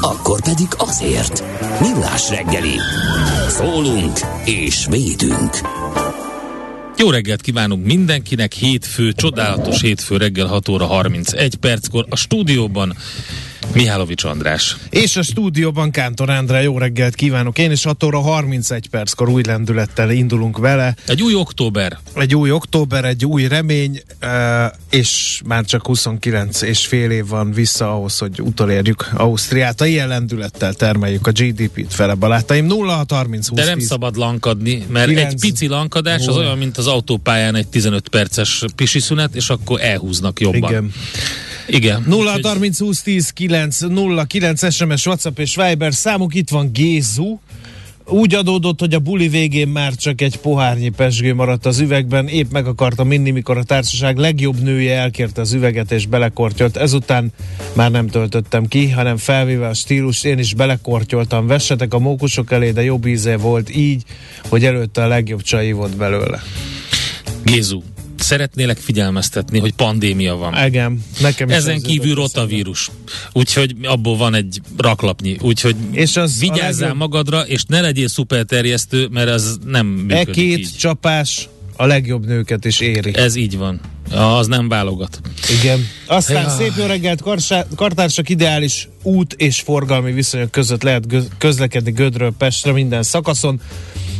akkor pedig azért. Millás reggeli. Szólunk és védünk. Jó reggelt kívánunk mindenkinek, hétfő, csodálatos hétfő reggel 6 óra 31 perckor a stúdióban Mihálovics András. És a stúdióban Kántor Endre, jó reggelt kívánok. Én is 6 óra 31 perckor új lendülettel indulunk vele. Egy új október. Egy új október, egy új remény, és már csak 29 és fél év van vissza ahhoz, hogy utolérjük Ausztriát. A ilyen lendülettel termeljük a GDP-t fele barátaim. 0 30 20 De nem 10. szabad lankadni, mert 9, egy pici lankadás 0. az olyan, mint az autópályán egy 15 perces pisiszünet, és akkor elhúznak jobban. Igen. Igen. 0 30 20 10 9 0 9 SMS, WhatsApp és Viber számuk. Itt van Gézu. Úgy adódott, hogy a buli végén már csak egy pohárnyi pesgő maradt az üvegben, épp meg akartam inni, mikor a társaság legjobb nője elkérte az üveget és belekortyolt. Ezután már nem töltöttem ki, hanem felvéve a stílus, én is belekortyoltam. Vessetek a mókusok elé, de jobb íze volt így, hogy előtte a legjobb csai volt belőle. Gézu, szeretnélek figyelmeztetni, hogy pandémia van. Igen, nekem is Ezen kívül rotavírus. Úgyhogy abból van egy raklapnyi. Úgyhogy és az vigyázzál legjobb... magadra, és ne legyél szuperterjesztő, mert az nem működik E két így. csapás a legjobb nőket is éri. Ez így van. Az nem válogat. Igen. Aztán ja. szép jó reggelt, kartársak ideális út és forgalmi viszonyok között lehet közlekedni Gödről Pestre minden szakaszon.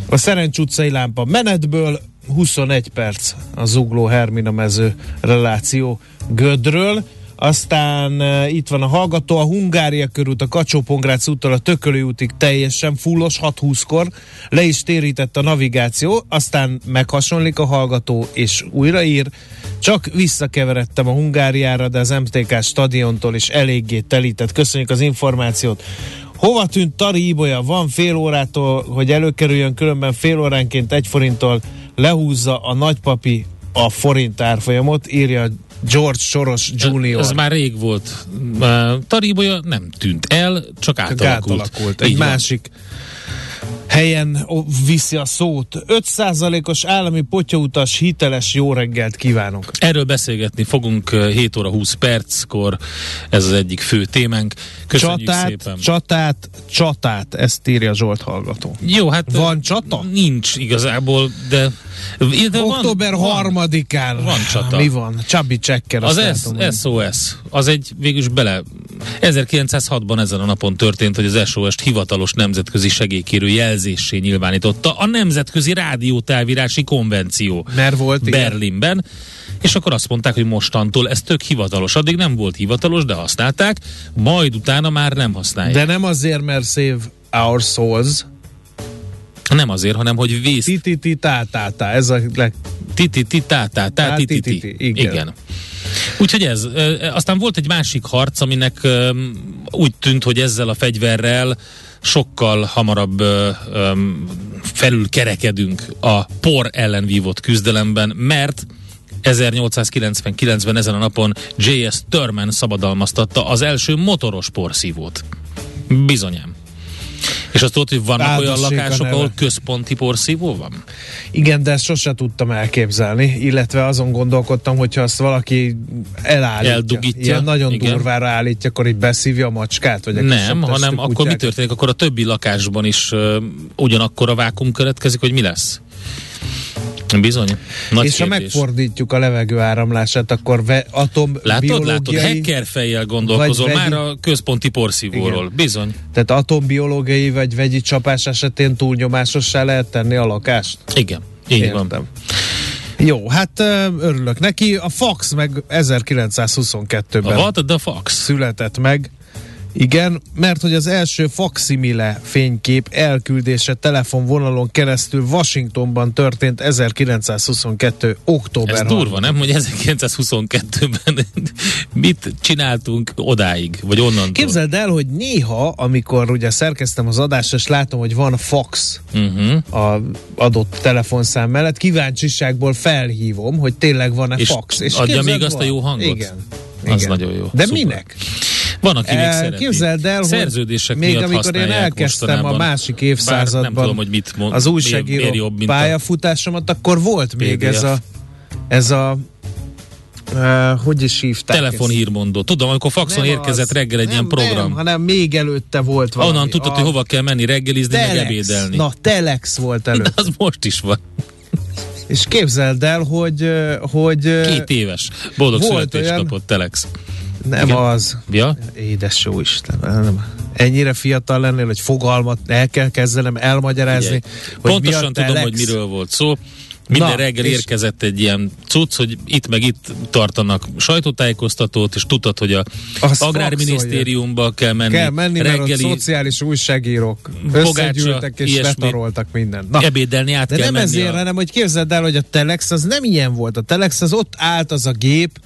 A Szerencs utcai lámpa menetből 21 perc a Zugló Hermina mező reláció Gödről. Aztán uh, itt van a hallgató, a Hungária körút, a kacsó úttól a Tökölő útig teljesen fullos, 6-20-kor, le is térített a navigáció, aztán meghasonlik a hallgató, és újraír. Csak visszakeveredtem a Hungáriára, de az MTK stadiontól is eléggé telített. Köszönjük az információt. Hova tűnt Tari Ibolya? Van fél órától, hogy előkerüljön, különben fél óránként egy forinttól lehúzza a nagypapi a forint árfolyamot, írja George Soros Jr. Ez már rég volt. Tari Ibolya nem tűnt el, csak átalakult. átalakult. Egy Így másik van helyen viszi a szót. 5%-os állami potyautas hiteles jó reggelt kívánok. Erről beszélgetni fogunk 7 óra 20 perckor, ez az egyik fő témánk. Köszönjük csatát, szépen. Csatát, csatát, ezt írja Zsolt hallgató. Jó, hát van csata? Nincs igazából, de, de Október van, harmadikán. Van csata. Mi van? Csabi Csekker. Az S, SOS, az egy végülis bele 1906-ban ezen a napon történt, hogy az SOS-t hivatalos nemzetközi segélykérő jelzésé nyilvánította a Nemzetközi Rádiótávírási Konvenció Mert volt Berlinben. Igen. És akkor azt mondták, hogy mostantól ez tök hivatalos. Addig nem volt hivatalos, de használták, majd utána már nem használják. De nem azért, mert save our souls, nem azért, hanem hogy vész. Tititi tátátá, ez a leg... Tititi tátátá, tititi. Igen. Úgyhogy ez. Aztán volt egy másik harc, aminek úgy tűnt, hogy ezzel a fegyverrel sokkal hamarabb felül kerekedünk a por ellen vívott küzdelemben, mert 1899-ben ezen a napon J.S. Thurman szabadalmaztatta az első motoros porszívót. Bizonyám. És azt tudod, hogy vannak olyan lakások, ahol központi porszívó van? Igen, de ezt sosem tudtam elképzelni, illetve azon gondolkodtam, hogyha azt valaki elállítja, Eldugítja, ilyen nagyon igen. durvára állítja, akkor így beszívja a macskát, vagy a Nem, hanem kutyák. akkor mi történik? Akkor a többi lakásban is uh, ugyanakkor a vákum keletkezik, hogy mi lesz? Bizony. Nagy és kérdés. ha megfordítjuk a levegő áramlását, akkor ve, atom Látod, látod, hacker fejjel gondolkozol vegyi- már a központi porszívóról. Igen. Bizony. tehát atombiológiai vagy vegyi csapás esetén túlnyomásossá lehet tenni a lakást? Igen, így van. Értem. Jó, hát örülök neki. A Fox meg 1922-ben A What the Fox? született meg. Igen, mert hogy az első facsimile fénykép elküldése telefonvonalon keresztül Washingtonban történt 1922. október Ez durva, nem? Hogy 1922-ben mit csináltunk odáig, vagy onnantól? Képzeld el, hogy néha, amikor ugye szerkeztem az adást, és látom, hogy van fax Uh-huh. a adott telefonszám mellett, kíváncsiságból felhívom, hogy tényleg van-e És fax. adja képzeld, még azt a jó hangot? Igen. Az Igen. nagyon jó. De Szuper. minek? Van, aki még szereti. Képzeld el, Szerződések még amikor én elkezdtem a másik évszázadban nem tudom, hogy mit mond, az újságíró miért jobb, mint a pályafutásomat, akkor volt még PDF. ez a ez a uh, hogy is hívták telefonhírmondó. Tudom, amikor faxon Nem érkezett az. reggel egy nem, ilyen program. Nem, hanem még előtte volt valami. Onnan tudtad, A hogy hova kell menni reggelizni, meg Telex. ebédelni. Na, Telex volt De előtt. az most is van. És képzeld el, hogy, hogy Két éves. Boldog születést olyan- kapott Telex. Nem igen. az. Ja? Édes jó Isten, nem. Ennyire fiatal lennél, hogy fogalmat el kell kezdenem elmagyarázni, hogy Pontosan mi a tudom, hogy miről volt szó. Minden Na, reggel és- érkezett egy ilyen cucc, hogy itt meg itt tartanak sajtótájékoztatót, és tudtad, hogy a Az Agrárminisztériumba kell menni. Kell menni, mert reggeli ott szociális újságírók Fogácsa, összegyűltek és ilyesmi. letaroltak mindent. Na, ebédelni át de kell nem menni. ezért, a... hanem hogy képzeld el, hogy a Telex az nem ilyen volt. A Telex az ott állt az a gép,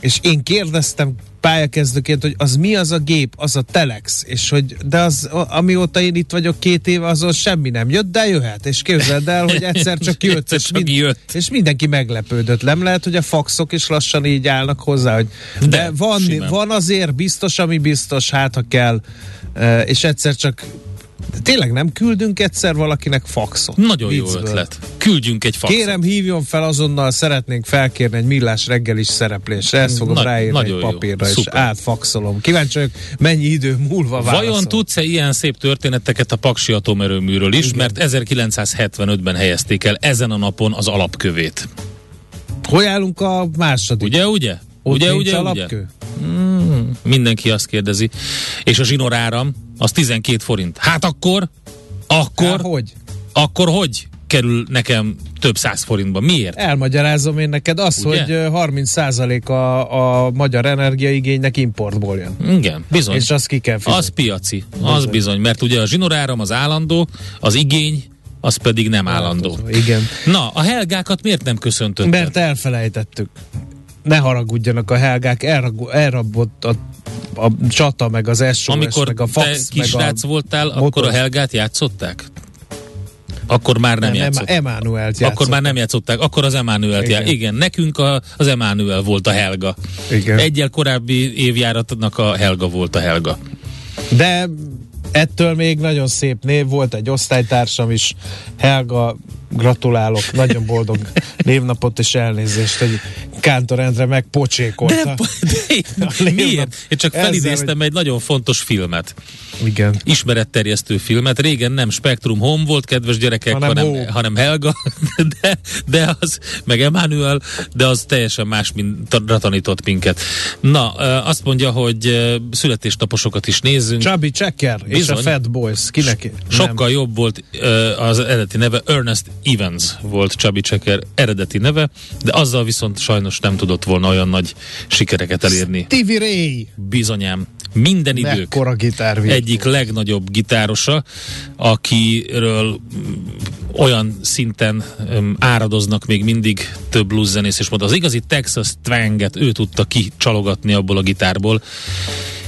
és én kérdeztem pályakezdőként, hogy az mi az a gép, az a Telex, és hogy de az, amióta én itt vagyok két éve, azon semmi nem jött, de jöhet, és képzeld el, hogy egyszer csak jött, és, jött. és mindenki meglepődött. Nem lehet, hogy a faxok is lassan így állnak hozzá, hogy de, De, de van, simán. van azért biztos, ami biztos, hát ha kell, eh, és egyszer csak tényleg nem küldünk egyszer valakinek faxot. Nagyon jó Viccből. ötlet. Küldjünk egy faxot. Kérem, hívjon fel azonnal, szeretnénk felkérni egy millás reggelis szereplésre. Ezt fogom Na- ráírni egy jó. papírra, és Szuper. átfaxolom. Kíváncsi vagyok, mennyi idő múlva válaszol. Vajon tudsz-e ilyen szép történeteket a Paksi atomerőműről is, Igen. mert 1975-ben helyezték el ezen a napon az alapkövét. Hogy állunk a második? Ugye, ugye? Ott ugye, ugye, alapkő? ugye? Mindenki azt kérdezi. És a zsinoráram az 12 forint. Hát akkor, akkor, Há, hogy? akkor hogy kerül nekem több száz forintba? Miért? Elmagyarázom én neked azt, Ugye? hogy ö, 30% a, a magyar energiaigénynek importból jön. Igen, bizony. És azt ki kell fizetni. Az piaci, az bizony, mert ugye a zsinoráram az állandó, az igény, az pedig nem állandó. Igen. Na, a helgákat miért nem köszöntöttem? Mert elfelejtettük. Ne haragudjanak a helgák, elragu- elrabott a, a csata, meg az SOS, Amikor meg a te fax, meg a... kisrác voltál, motor. akkor a helgát játszották? Akkor már nem, nem, játszották. Emánuelt Akkor már nem játszották, akkor az Emmanuel Igen. Igen. Igen, nekünk a, az Emmanuel volt a Helga. Igen. Egyel korábbi évjáratnak a Helga volt a Helga. De ettől még nagyon szép név volt, egy osztálytársam is, Helga, gratulálok, nagyon boldog névnapot és elnézést, hogy Kántor Endre megpocsékolta. De, miért? Én csak Ezzel, felidéztem hogy- egy nagyon fontos filmet. Igen. ismeretterjesztő filmet. Régen nem Spektrum Home volt, kedves gyerekek, Hanem hanem, Home. hanem, Helga, de, de az, meg Emmanuel, de az teljesen más mintra tanított minket. Na, azt mondja, hogy születésnaposokat is nézzünk. Chubby Checker és a Bizony. Fat Boys. Kinek? Sokkal jobb volt az eredeti neve, Ernest Evans volt Chubby Checker eredeti neve, de azzal viszont sajnos nem tudott volna olyan nagy sikereket elérni. Stevie Ray. Bizonyám. Minden idők egyik legnagyobb gitárosa, akiről olyan szinten um, áradoznak még mindig több blueszenész, és mondta, az igazi Texas Twanget ő tudta kicsalogatni abból a gitárból,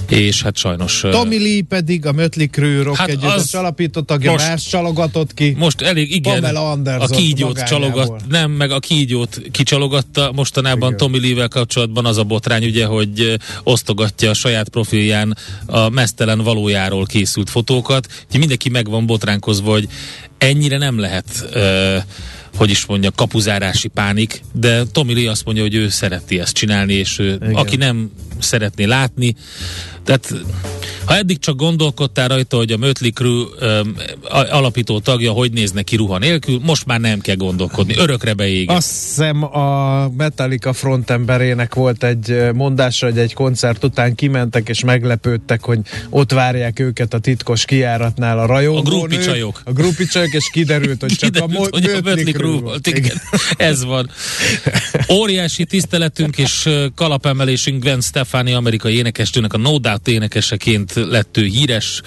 és hát sajnos... Tommy Lee pedig a Mötley Crüe rock Hát együttes alapított tagja, most- más csalogatott ki. most elég, igen, Pamela Anderson a kígyót csalogat, nem, meg a kígyót kicsalogatta, mostanában Igen. Tommy Lee-vel kapcsolatban az a botrány, ugye, hogy osztogatja a saját profilján a mesztelen valójáról készült fotókat, úgyhogy mindenki meg van botránkozva, hogy ennyire nem lehet ö, hogy is mondja, kapuzárási pánik, de Tommy Lee azt mondja, hogy ő szereti ezt csinálni, és ő, Igen. aki nem szeretné látni, tehát Ha eddig csak gondolkodtál rajta, hogy a Mötley Crue um, alapító tagja hogy néz neki ruha nélkül, most már nem kell gondolkodni, örökre beég. Azt hiszem a Metallica frontemberének volt egy mondása, hogy egy koncert után kimentek és meglepődtek, hogy ott várják őket a titkos kiáratnál a rajongónők. A grupi csajok. A grupi csajok, és kiderült, hogy csak kiderült, a, mo- hogy a Mötley Crue volt. Igen. igen. Ez van. Óriási tiszteletünk és kalapemelésünk Gwen Stefani amerikai énekestőnek a No Doubt énekeseként lett ő híres,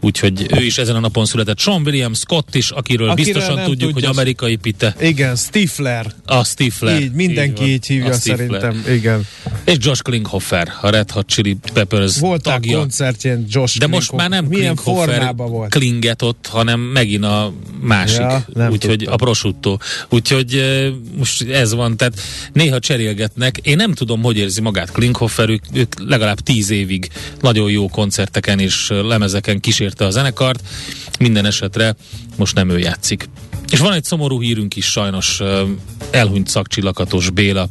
úgyhogy ő is ezen a napon született. Sean William Scott is, akiről, akiről biztosan tudjuk, tudja, hogy amerikai pite. Igen, Stifler. A Stifler. Így, mindenki így, így hívja szerintem. Igen. És Josh Klinghoffer, a Red Hot Chili Peppers Voltak tagja. koncertjén Josh De most már nem Milyen Klinghoffer volt? Klinget ott, hanem megint a másik. Ja, úgyhogy a prosciutto. Úgyhogy most ez van, tehát néha cserélgetnek. Én nem tudom, hogy érzi magát Klinghoffer, ők, ők legalább tíz évig nagyon jó koncerteken és lemezeken kísérte a zenekart. Minden esetre most nem ő játszik. És van egy szomorú hírünk is sajnos, elhunyt szakcsillakatos Béla,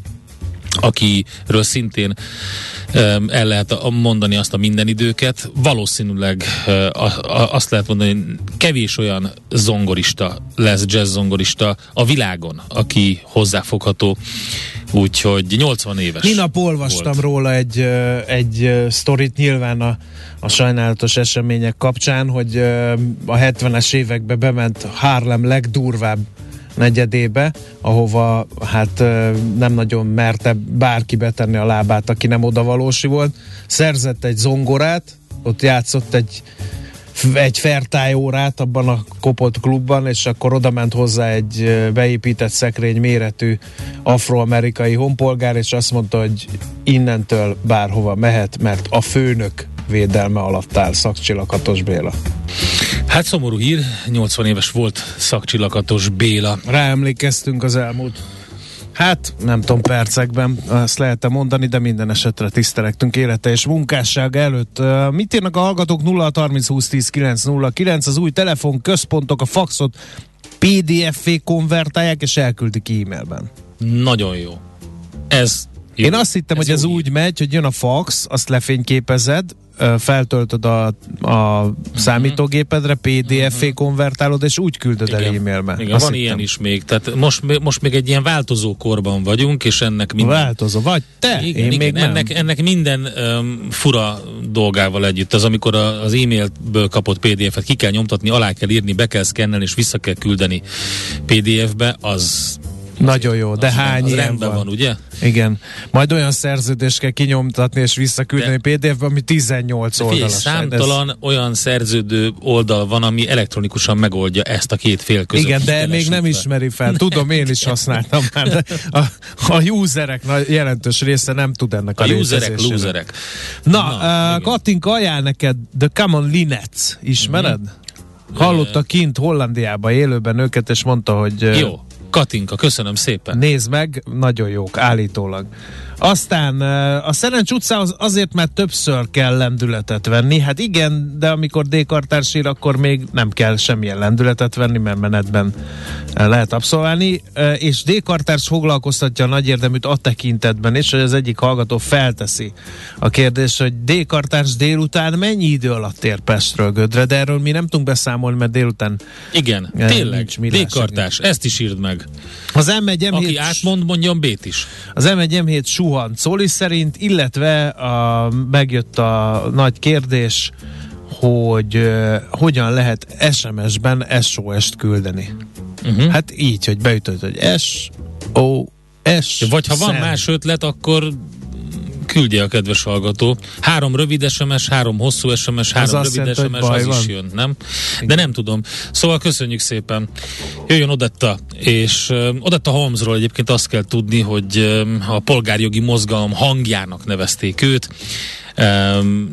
akiről szintén el lehet mondani azt a minden időket. Valószínűleg azt lehet mondani, hogy kevés olyan zongorista lesz, jazz zongorista a világon, aki hozzáfogható. Úgyhogy 80 éves. Minap olvastam volt. róla egy, egy sztorit, nyilván a, a sajnálatos események kapcsán, hogy a 70-es években bement Harlem legdurvább negyedébe, ahova hát nem nagyon merte bárki betenni a lábát, aki nem odavalósi volt. Szerzett egy zongorát, ott játszott egy egy fertájórát abban a kopott klubban, és akkor oda ment hozzá egy beépített szekrény méretű afroamerikai honpolgár, és azt mondta, hogy innentől bárhova mehet, mert a főnök védelme alatt áll Szakcsillakatos Béla. Hát szomorú hír, 80 éves volt Szakcsillakatos Béla. Ráemlékeztünk az elmúlt Hát, nem tudom, percekben azt lehet mondani, de minden esetre tisztelektünk élete és munkásság előtt. Mit írnak a hallgatók 0 30 20 10 9 0 9 az új telefon központok a faxot PDF-vé konvertálják és elküldik e-mailben. Nagyon jó. Ez jó. Én azt hittem, ez hogy ez úgy megy, hogy jön a fax, azt lefényképezed, feltöltöd a, a számítógépedre, PDF-é mhm. konvertálod, és úgy küldöd el e-mailbe. Igen, Azt van hittem. ilyen is még. Tehát most, most még egy ilyen változó korban vagyunk, és ennek minden... Változó, vagy te? Igen, Én igen, még ennek, nem. ennek minden um, fura dolgával együtt. Az, amikor a, az e-mailből kapott PDF-et ki kell nyomtatni, alá kell írni, be kell szkennelni, és vissza kell küldeni PDF-be, az nagyon jó, de hány az ilyen van? van, ugye? Igen. Majd olyan szerződést kell kinyomtatni és visszaküldeni de, PDF-be, ami 18 oldalas. Számtalan ez... olyan szerződő oldal van, ami elektronikusan megoldja ezt a két fél között. Igen, de még nem ismeri fel. Tudom, én is használtam már, de a, a userek jelentős része nem tud ennek a, a userek, loserek. Na, Na uh, Katinka ajánl neked The Common Linets, ismered? Mm-hmm. Hallotta kint Hollandiába élőben őket, és mondta, hogy... Jó Katinka, köszönöm szépen. Nézd meg, nagyon jók, állítólag. Aztán a Szerencs utcához azért, mert többször kell lendületet venni. Hát igen, de amikor Dékartárs ír, akkor még nem kell semmilyen lendületet venni, mert menetben lehet abszolválni. És Dékartárs foglalkoztatja a nagy érdeműt a tekintetben és hogy az egyik hallgató felteszi a kérdés, hogy Dékartárs délután mennyi idő alatt ér Pestről Gödre, de erről mi nem tudunk beszámolni, mert délután Igen, tényleg, Dékartárs, ezt is írd meg. Az M1 M7 Aki átmond, mondjon B-t is. Az M1 M7 suhan Szóli szerint, illetve a, megjött a nagy kérdés, hogy uh, hogyan lehet SMS-ben SOS-t küldeni. Uh-huh. Hát így, hogy beütött, hogy S, O, S. Vagy ha van más ötlet, akkor küldje a kedves hallgató. Három rövid SMS, három hosszú SMS, három az rövid jelent, SMS, az van. is jön, nem? De nem tudom. Szóval köszönjük szépen. Jöjjön Odetta, és uh, Odetta Holmesról egyébként azt kell tudni, hogy uh, a polgárjogi mozgalom hangjának nevezték őt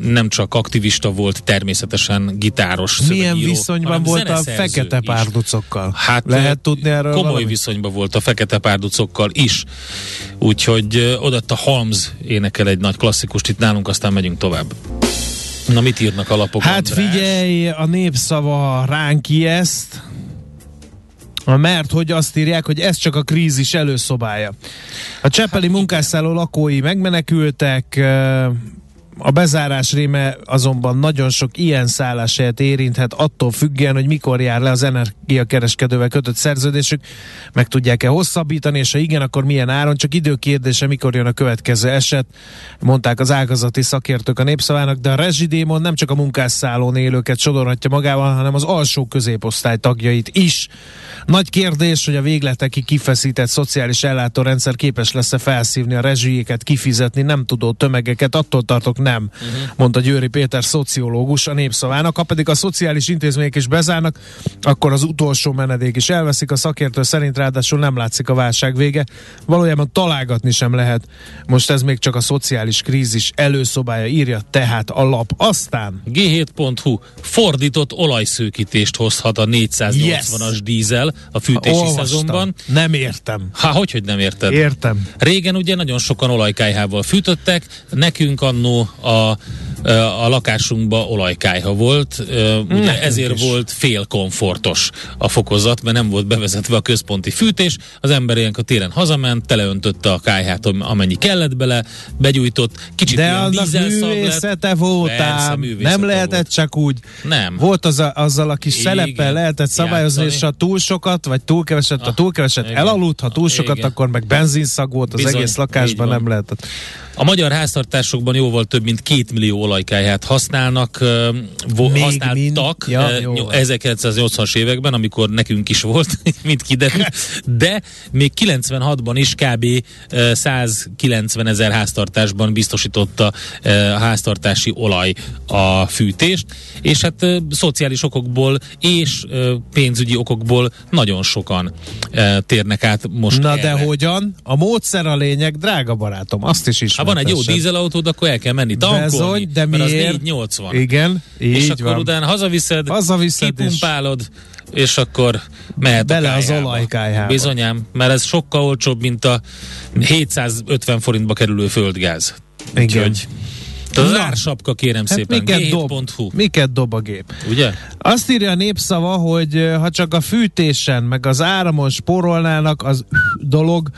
nem csak aktivista volt, természetesen gitáros, Milyen szövegíró, viszonyban volt a fekete párducokkal? Hát Lehet tudni erről Komoly valami? viszonyban volt a fekete párducokkal is. Úgyhogy odott a Holmes énekel egy nagy klasszikust itt nálunk, aztán megyünk tovább. Na mit írnak alapok? Hát András? figyelj, a népszava ránk ezt, mert hogy azt írják, hogy ez csak a krízis előszobája. A Csepeli munkásszálló lakói megmenekültek, A bezárás réme azonban nagyon sok ilyen szálláshelyet érinthet, attól függően, hogy mikor jár le az energiakereskedővel kötött szerződésük, meg tudják-e hosszabbítani, és ha igen, akkor milyen áron, csak idő kérdése, mikor jön a következő eset, mondták az ágazati szakértők a népszavának, de a rezsidémon nem csak a munkásszállón élőket sodorhatja magával, hanem az alsó középosztály tagjait is. Nagy kérdés, hogy a végletekig kifeszített szociális ellátórendszer képes lesz-e felszívni a rezsijéket, kifizetni nem tudó tömegeket, attól tartok nem, uh-huh. mondta Győri Péter szociológus a népszavának. Ha pedig a szociális intézmények is bezárnak, akkor az utolsó menedék is elveszik. A szakértő szerint ráadásul nem látszik a válság vége. Valójában találgatni sem lehet. Most ez még csak a szociális krízis előszobája írja tehát a lap. Aztán G7.hu fordított olajszőkítést hozhat a 480-as yes. dízel a fűtési Olvastam. szezonban. Nem értem. Há, hogy, hogy nem érted? Értem. Régen ugye nagyon sokan olajkájhával fűtöttek, nekünk annó 呃 a lakásunkban olajkájha volt, ugye ezért is. volt fél komfortos a fokozat, mert nem volt bevezetve a központi fűtés, az ember ilyenkor téren hazament, teleöntötte a kájhát, amennyi kellett bele, begyújtott, kicsit De annak művészete voltál, nem lehetett volt. csak úgy. Nem. Volt az a, azzal a kis szeleppel lehetett szabályozni, Játszani. és ha túl sokat, vagy túl keveset, ha ah, túl keveset igen. elaludt, ha túl sokat, igen. akkor meg benzinszag volt az Bizony, egész lakásban, nem lehetett. A magyar háztartásokban jóval több mint két millió olajkáját használnak, Még használtak? Ja, 1980-as években, amikor nekünk is volt, mint kiderült, de még 96-ban is kb. 190 ezer háztartásban biztosította a háztartási olaj a fűtést, és hát szociális okokból és pénzügyi okokból nagyon sokan térnek át most Na erre. de hogyan? A módszer a lényeg, drága barátom, azt is is van egy jó dízelautód, akkor el kell menni tankolni, Bezony, de mert miért? az 480. Igen, így És akkor van. utána hazaviszed, hazaviszed kipumpálod, és, és akkor mehet Bele a az olajkájhába. Bizonyám, mert ez sokkal olcsóbb, mint a 750 forintba kerülő földgáz. Igen. Úgyhogy az Na, ársapka kérem hát szépen, miket dob, miket dob a gép? Ugye? Azt írja a népszava, hogy ha csak a fűtésen, meg az áramon sporolnának, az dolog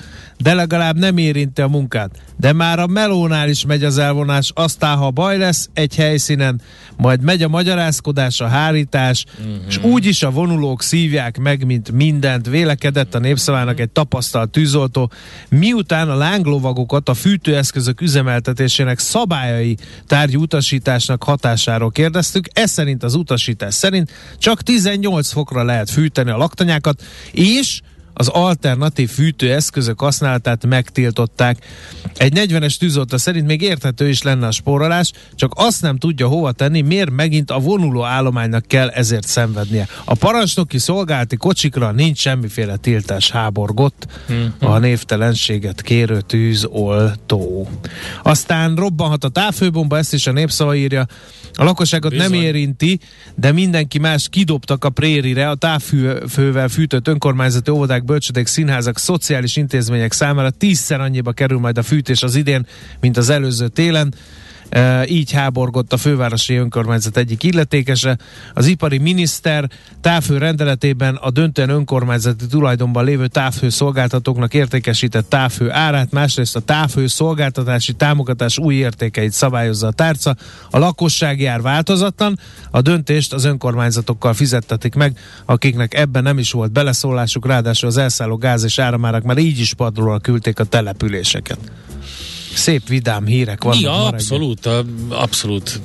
de legalább nem érinti a munkát. De már a melónál is megy az elvonás, aztán ha baj lesz egy helyszínen, majd megy a magyarázkodás, a hárítás, uh-huh. és úgyis a vonulók szívják meg, mint mindent, vélekedett a népszavának egy tapasztalt tűzoltó, miután a lánglovagokat a fűtőeszközök üzemeltetésének szabályai tárgyú utasításnak hatásáról kérdeztük, ez szerint az utasítás szerint csak 18 fokra lehet fűteni a laktanyákat, és az alternatív fűtőeszközök használatát megtiltották. Egy 40-es tűzoltó szerint még érthető is lenne a spórolás, csak azt nem tudja hova tenni, miért megint a vonuló állománynak kell ezért szenvednie. A parancsnoki szolgálati kocsikra nincs semmiféle tiltás háborgott mm-hmm. a névtelenséget kérő tűzoltó. Aztán robbanhat a távfőbomba, ezt is a népszava írja, a lakosságot Bizony. nem érinti, de mindenki más kidobtak a prérire, a távfővel fűtött önkormányzati óvodák, bölcsödék, színházak, szociális intézmények számára tízszer annyiba kerül majd a fűtés az idén, mint az előző télen. Így háborgott a fővárosi önkormányzat egyik illetékese. Az ipari miniszter távhő rendeletében a döntően önkormányzati tulajdonban lévő távhő szolgáltatóknak értékesített távhő árát, másrészt a távhő szolgáltatási támogatás új értékeit szabályozza a tárca. A lakossági ár változatlan, a döntést az önkormányzatokkal fizettetik meg, akiknek ebben nem is volt beleszólásuk, ráadásul az elszálló gáz és áramárak már így is padlóra küldték a településeket. Szép vidám hírek vannak. Ja, abszolút, abszolút.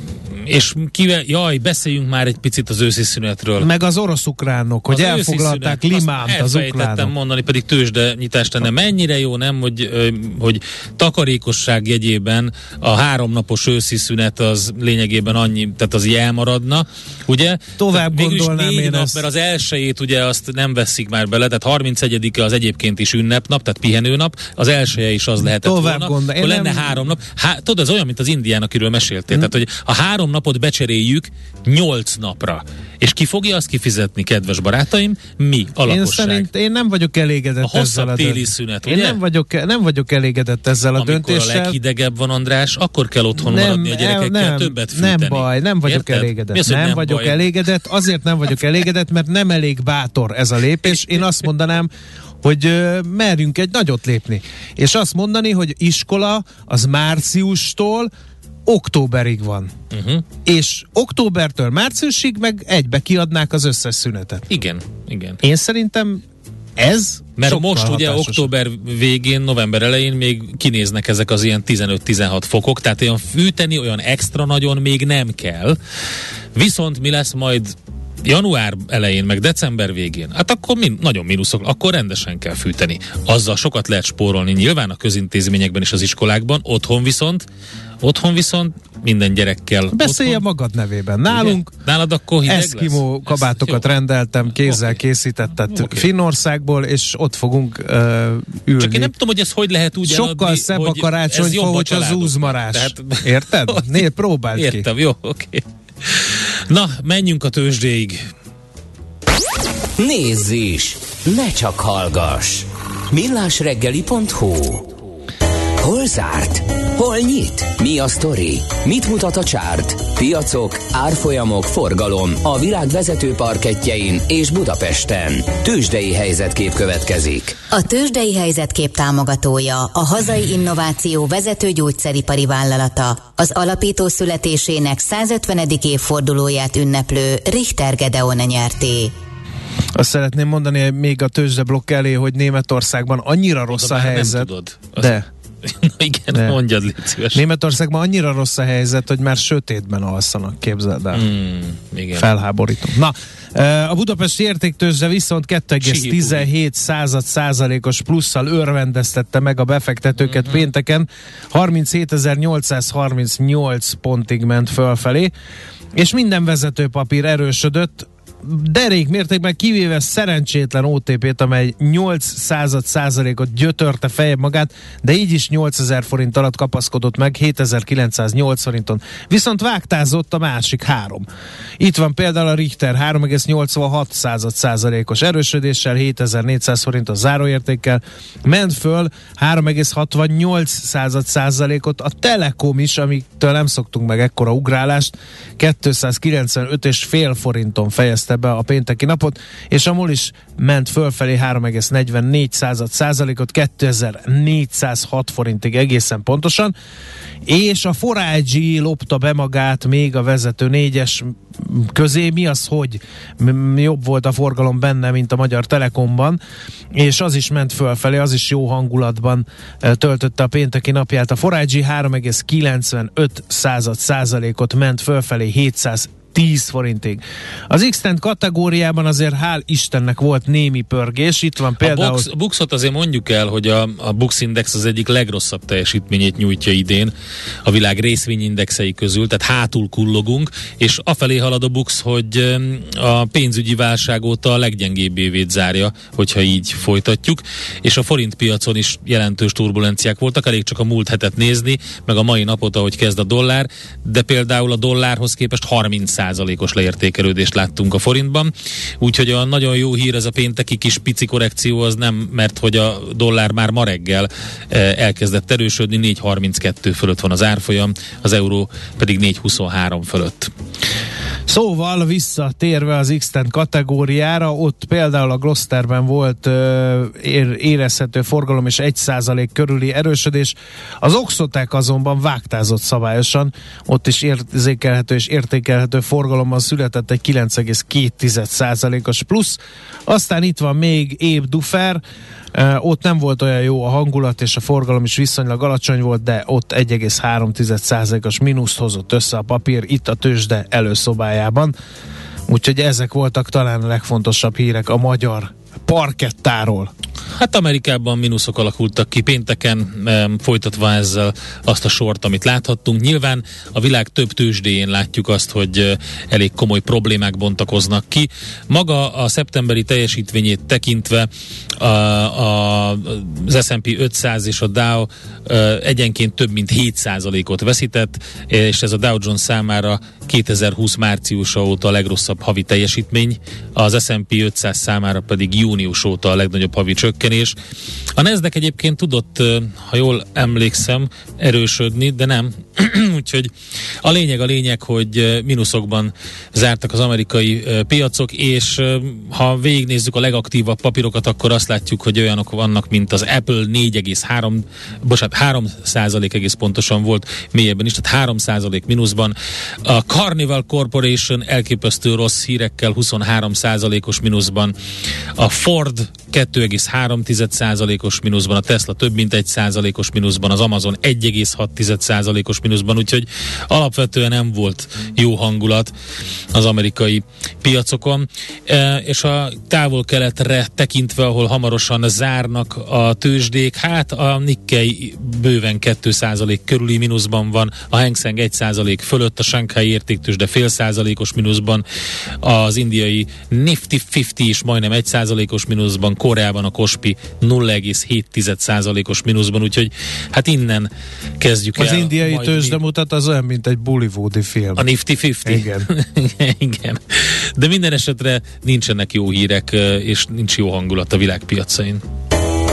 És kivel, jaj, beszéljünk már egy picit az őszi szünetről. Meg az orosz-ukránok, hogy az elfoglalták Limánt az ukránok. mondani, pedig tőzsde nyitást tenne. Mennyire jó, nem, hogy, hogy takarékosság jegyében a háromnapos őszi szünet az lényegében annyi, tehát az elmaradna, ugye? Tovább tehát gondolnám én nap, ezt. Mert az elsőjét ugye azt nem veszik már bele, tehát 31-e az egyébként is ünnepnap, tehát pihenőnap, az elsője is az lehetett Tovább volna. Gondol, lenne nem... három nap. Há, tudod, ez olyan, mint az indián, akiről meséltél. Hmm. Tehát, hogy a három napot becseréljük nyolc napra. És ki fogja azt kifizetni, kedves barátaim? Mi, a lakosság. Én szerint én nem vagyok elégedett a ezzel a téli szünet, ugye? Én nem vagyok, nem vagyok elégedett ezzel a Amikor döntéssel. Amikor a leghidegebb van, András, akkor kell otthon nem, maradni a gyerekekkel, nem, többet fűteni. Nem baj, nem vagyok Érted? elégedett. Az, nem, nem vagyok baj? elégedett, azért nem vagyok elégedett, mert nem elég bátor ez a lépés. Én azt mondanám, hogy ö, merjünk egy nagyot lépni. És azt mondani, hogy iskola az márciustól októberig van. Uh-huh. És októbertől márciusig meg egybe kiadnák az összes szünetet. Igen, igen. Én szerintem ez Mert most ugye október végén, november elején még kinéznek ezek az ilyen 15-16 fokok, tehát olyan fűteni, olyan extra nagyon még nem kell. Viszont mi lesz majd január elején, meg december végén, hát akkor min, nagyon mínuszok, akkor rendesen kell fűteni. Azzal sokat lehet spórolni nyilván a közintézményekben és az iskolákban, otthon viszont Otthon viszont minden gyerekkel. Beszélje otthon. magad nevében. Nálunk Igen? Nálad akkor hideg Eskimo lesz? kabátokat rendeltem, kézzel okay. készítettet okay. Finnországból, és ott fogunk uh, ülni. Csak én nem tudom, hogy ez hogy lehet úgy Sokkal eladni, szebb a karácsonyfa, hogy a zúzmarás. Tehát... Érted? Nézd, próbáld Értem, ki. Értem, jó, oké. Okay. Na, menjünk a tőzsdéig. Nézz is! Ne csak hallgass! millásreggeli.hu Hol zárt? Hol nyit? Mi a sztori? Mit mutat a csárt? Piacok, árfolyamok, forgalom a világ vezető parketjein és Budapesten. Tősdei helyzetkép következik. A Tősdei helyzetkép támogatója a hazai innováció vezető gyógyszeripari vállalata, az alapító születésének 150. évfordulóját ünneplő Richter Gedeon nyerté. Azt szeretném mondani még a tőzsdeblokk elé, hogy Németországban annyira rossz a helyzet. Nem tudod. De igen, De. mondjad, légy szíves. Németországban annyira rossz a helyzet, hogy már sötétben alszanak, képzeld el. Mm, igen. Felháborító. Na, a budapesti értéktőzsde viszont 2,17 század százalékos plusszal örvendeztette meg a befektetőket mm-hmm. pénteken. 37.838 pontig ment fölfelé, és minden vezetőpapír erősödött, derék mértékben kivéve szerencsétlen OTP-t, amely 8 század százalékot gyötörte fejebb magát, de így is 8000 forint alatt kapaszkodott meg 7908 forinton. Viszont vágtázott a másik három. Itt van például a Richter 3,86 század százalékos erősödéssel, 7400 forint a záróértékkel, ment föl 3,68 század százalékot a Telekom is, amiktől nem szoktunk meg ekkora ugrálást, 295 és fél forinton fejezte fejezte be a pénteki napot, és a MOL is ment fölfelé 3,44 század százalékot, 2406 forintig egészen pontosan, és a Forágyi lopta be magát még a vezető négyes közé, mi az, hogy jobb volt a forgalom benne, mint a Magyar Telekomban, és az is ment fölfelé, az is jó hangulatban töltötte a pénteki napját. A Forágyi 3,95 század százalékot ment fölfelé 700 10 forintig. Az x kategóriában azért hál' Istennek volt némi pörgés, itt van például... A, box, Buxot azért mondjuk el, hogy a, a Bux Index az egyik legrosszabb teljesítményét nyújtja idén a világ részvényindexei közül, tehát hátul kullogunk, és afelé halad Bux, hogy a pénzügyi válság óta a leggyengébb évét zárja, hogyha így folytatjuk, és a forint piacon is jelentős turbulenciák voltak, elég csak a múlt hetet nézni, meg a mai napot, ahogy kezd a dollár, de például a dollárhoz képest 30 százalékos leértékelődést láttunk a forintban. Úgyhogy a nagyon jó hír ez a pénteki kis pici korrekció az nem, mert hogy a dollár már ma reggel eh, elkezdett erősödni, 4,32 fölött van az árfolyam, az euró pedig 4,23 fölött. Szóval visszatérve az x kategóriára, ott például a Glosterben volt ö, ér, érezhető forgalom és 1% körüli erősödés. Az Oxotek azonban vágtázott szabályosan, ott is érzékelhető és értékelhető forgalomban született egy 9,2%-os plusz. Aztán itt van még Éb Dufer, ott nem volt olyan jó a hangulat, és a forgalom is viszonylag alacsony volt, de ott 1,3%-os mínuszt hozott össze a papír itt a tőzsde előszobájában. Úgyhogy ezek voltak talán a legfontosabb hírek a magyar parkettáról. Hát Amerikában mínuszok alakultak ki pénteken, folytatva ezzel azt a sort, amit láthattunk. Nyilván a világ több tőzsdéjén látjuk azt, hogy elég komoly problémák bontakoznak ki. Maga a szeptemberi teljesítményét tekintve a, a, az S&P 500 és a Dow egyenként több mint 7%-ot veszített, és ez a Dow Jones számára 2020 márciusa óta a legrosszabb havi teljesítmény, az S&P 500 számára pedig június óta a legnagyobb havi csökkenés. A Nasdaq egyébként tudott, ha jól emlékszem, erősödni, de nem, Úgyhogy a lényeg a lényeg, hogy mínuszokban zártak az amerikai piacok, és ha végignézzük a legaktívabb papírokat, akkor azt látjuk, hogy olyanok vannak, mint az Apple 4,3, bocsánat, 3 százalék egész pontosan volt mélyebben is, tehát 3 százalék mínuszban. A Carnival Corporation elképesztő rossz hírekkel 23 százalékos mínuszban. A Ford 2,3 százalékos mínuszban, a Tesla több mint 1 százalékos mínuszban, az Amazon 1,6 százalékos mínuszban, úgyhogy alapvetően nem volt jó hangulat az amerikai piacokon, e, és a távol-keletre tekintve, ahol hamarosan zárnak a tőzsdék, hát a Nikkei bőven 2 százalék körüli mínuszban van, a Hang Seng 1 százalék fölött, a Shanghai értéktős, de fél százalékos mínuszban, az indiai Nifty 50 is majdnem 1 százalékos mínuszban, Koreában a Kospi 0,7 százalékos mínuszban, úgyhogy hát innen kezdjük az el. Az indiai tőzsde mutat az olyan, mint egy bollywoodi film. A Nifty 50? Igen. Igen. De minden esetre nincsenek jó hírek, és nincs jó hangulat a világpiacain.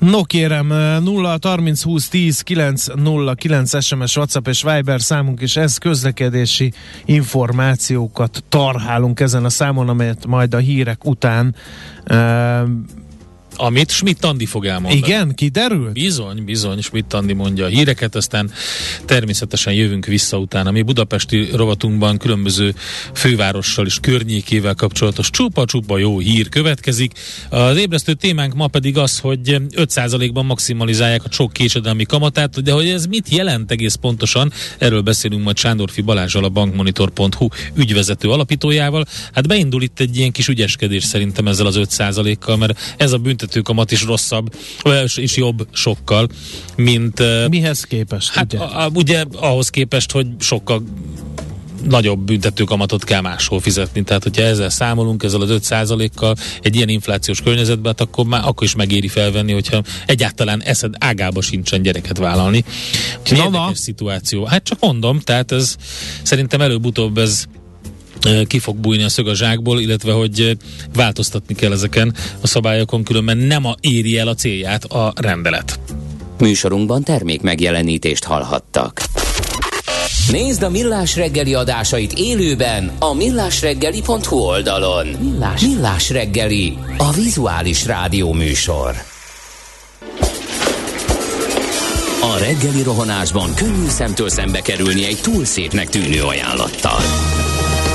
No kérem, 0 30 20 10 9 0 9 SMS, WhatsApp és Viber számunk, és ez közlekedési információkat tarhálunk ezen a számon, amelyet majd a hírek után uh, amit Schmidt Andi fog elmondani. Igen, kiderül? Bizony, bizony, Schmidt Andi mondja a híreket, aztán természetesen jövünk vissza utána. Mi budapesti rovatunkban különböző fővárossal és környékével kapcsolatos csupa-csupa jó hír következik. Az ébresztő témánk ma pedig az, hogy 5%-ban maximalizálják a sok késedelmi kamatát, de hogy ez mit jelent egész pontosan, erről beszélünk majd Sándorfi Balázsal, a bankmonitor.hu ügyvezető alapítójával. Hát beindul itt egy ilyen kis ügyeskedés szerintem ezzel az 5%-kal, mert ez a büntető büntetőkamat is rosszabb, és jobb sokkal, mint... Mihez képest? Hát ugye, a, a, ugye ahhoz képest, hogy sokkal nagyobb büntetőkamatot kell máshol fizetni. Tehát, hogyha ezzel számolunk, ezzel az 5%-kal egy ilyen inflációs környezetben, hát akkor már akkor is megéri felvenni, hogyha egyáltalán eszed ágába sincsen gyereket vállalni. Úgyhogy na, na. szituáció. Hát csak mondom, tehát ez szerintem előbb-utóbb ez ki fog bújni a szög a zsákból, illetve hogy változtatni kell ezeken a szabályokon, különben nem a éri el a célját a rendelet. Műsorunkban termék megjelenítést hallhattak. Nézd a Millás reggeli adásait élőben a millásreggeli.hu oldalon. Millás, Millás reggeli, a vizuális rádió műsor. A reggeli rohanásban könnyű szemtől szembe kerülni egy túl szépnek tűnő ajánlattal.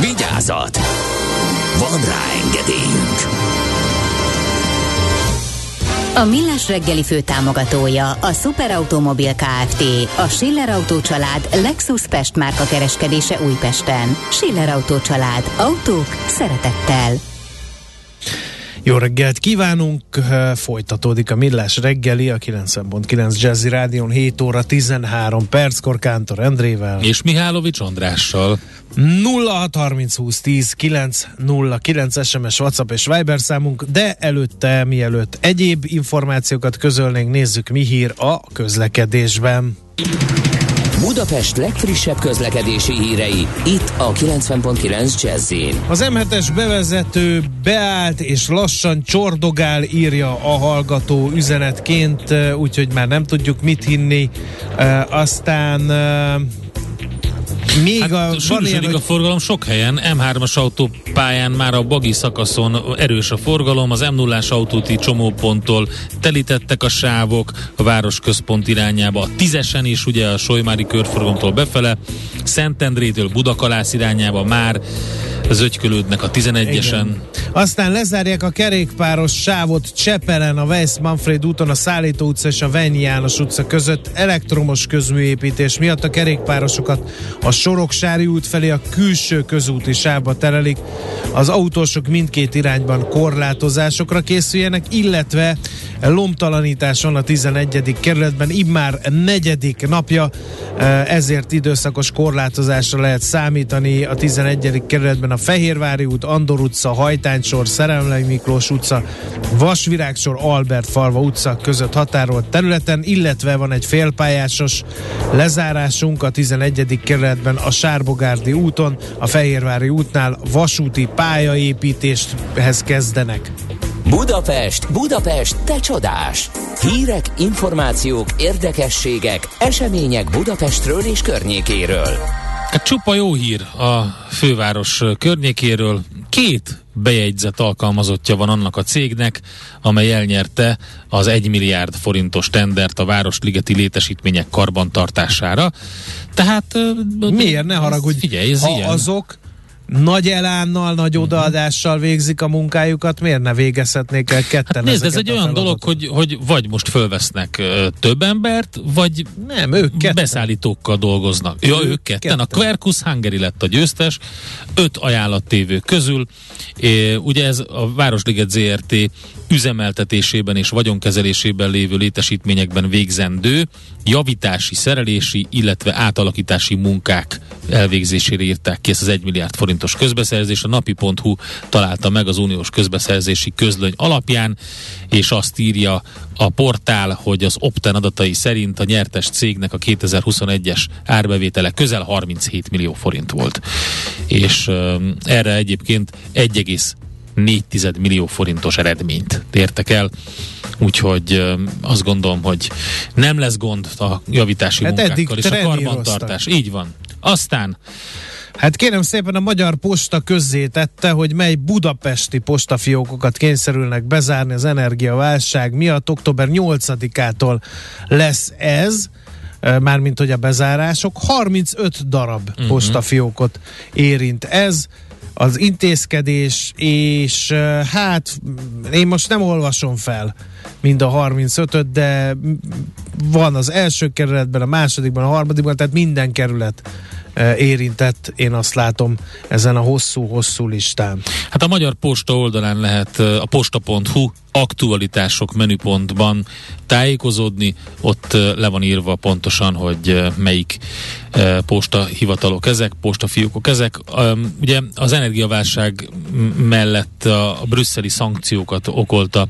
Vigyázat! Van rá engedélyünk! A Millás reggeli fő támogatója a Superautomobil KFT, a Schiller Auto család Lexus Pest márka kereskedése Újpesten. Schiller Auto család. Autók szeretettel. Jó reggelt kívánunk, folytatódik a Millás reggeli, a 90.9 Jazzy Rádion 7 óra 13 perckor Kántor Endrével. És Mihálovics Andrással. 0630 20 10 909 SMS, WhatsApp és Viber számunk, de előtte, mielőtt egyéb információkat közölnénk, nézzük mi hír a közlekedésben. Budapest legfrissebb közlekedési hírei, itt a 90.9 jazz Az M7-es bevezető beállt és lassan csordogál, írja a hallgató üzenetként, úgyhogy már nem tudjuk mit hinni. Aztán még hát a, van ilyen, hogy... a forgalom sok helyen. M3-as autópályán már a bagi szakaszon erős a forgalom, az M0-ás autóti csomóponttól telítettek a sávok a városközpont irányába. A tízesen is ugye a Solymári körforgalomtól befele, Szentendrétől Budakalász irányába már zögykölődnek a 11-esen. Aztán lezárják a kerékpáros sávot Csepelen, a Weiss Manfred úton, a Szállító utca és a Venyi János utca között elektromos közműépítés miatt a kerékpárosokat a Soroksári út felé a külső közúti sávba terelik. Az autósok mindkét irányban korlátozásokra készüljenek, illetve lomtalanításon a 11. kerületben immár negyedik napja, ezért időszakos korlátozásra lehet számítani a 11. kerületben a Fehérvári út, Andor utca, Hajtánysor, Szeremlei Miklós utca, Vasvirágsor, Albert Falva utca között határolt területen, illetve van egy félpályásos lezárásunk a 11. kerületben a Sárbogárdi úton, a Fehérvári útnál vasúti pályaépítéshez kezdenek. Budapest, Budapest, te csodás! Hírek, információk, érdekességek, események Budapestről és környékéről. Hát csupa jó hír a főváros környékéről. Két bejegyzett alkalmazottja van annak a cégnek, amely elnyerte az 1 milliárd forintos tendert a Városligeti létesítmények karbantartására. Tehát... Miért ne haragudj? Figyelj, ez ha ilyen. azok nagy elánnal, nagy mhm. odaadással végzik a munkájukat, miért ne végezhetnék el ketten hát nézd, ez egy olyan dolog, hogy, hogy vagy most fölvesznek több embert, vagy nem, ők ketten. beszállítókkal dolgoznak. Ja, ők, ők ketten. ketten. A Quercus Hungary lett a győztes, öt ajánlattévő közül. É, ugye ez a Városliget ZRT üzemeltetésében és vagyonkezelésében lévő létesítményekben végzendő javítási, szerelési, illetve átalakítási munkák elvégzésére írták ki ezt az 1 milliárd forintos közbeszerzés. A napi.hu találta meg az uniós közbeszerzési közlöny alapján, és azt írja a portál, hogy az Opten adatai szerint a nyertes cégnek a 2021-es árbevétele közel 37 millió forint volt. És uh, erre egyébként 1,4 millió forintos eredményt értek el. Úgyhogy azt gondolom, hogy nem lesz gond a javítási hát munkákkal és a karbantartás. Így van. Aztán Hát kérem szépen a Magyar Posta közzétette, hogy mely budapesti postafiókokat kényszerülnek bezárni az energiaválság miatt. Október 8-ától lesz ez mármint hogy a bezárások, 35 darab uh-huh. postafiókot érint ez az intézkedés, és hát én most nem olvasom fel mind a 35-öt, de van az első kerületben, a másodikban, a harmadikban, tehát minden kerület érintett, én azt látom ezen a hosszú-hosszú listán. Hát a Magyar Posta oldalán lehet a posta.hu aktualitások menüpontban tájékozódni, ott le van írva pontosan, hogy melyik posta hivatalok ezek, postafiókok ezek. Ugye az energiaválság mellett a brüsszeli szankciókat okolta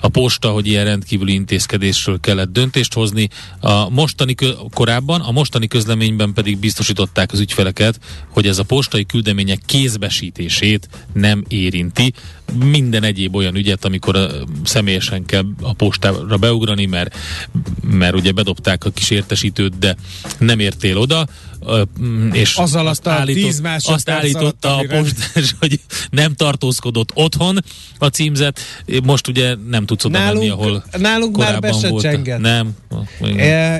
a posta, hogy ilyen rendkívüli intézkedésről kellett döntést hozni. A mostani korábban, a mostani közleményben pedig biztosították az ügyfeleket, hogy ez a postai küldemények kézbesítését nem érinti. Minden egyéb olyan ügyet, amikor a, személyesen kell a postára beugrani, mert, mert ugye bedobták a kis értesítőt, de nem értél oda, és az alatt azt, állított, azt állította a postás, hogy nem tartózkodott otthon a címzet, most ugye nem tudsz oda nálunk, menni, ahol Nálunk már be se csenged. Nem.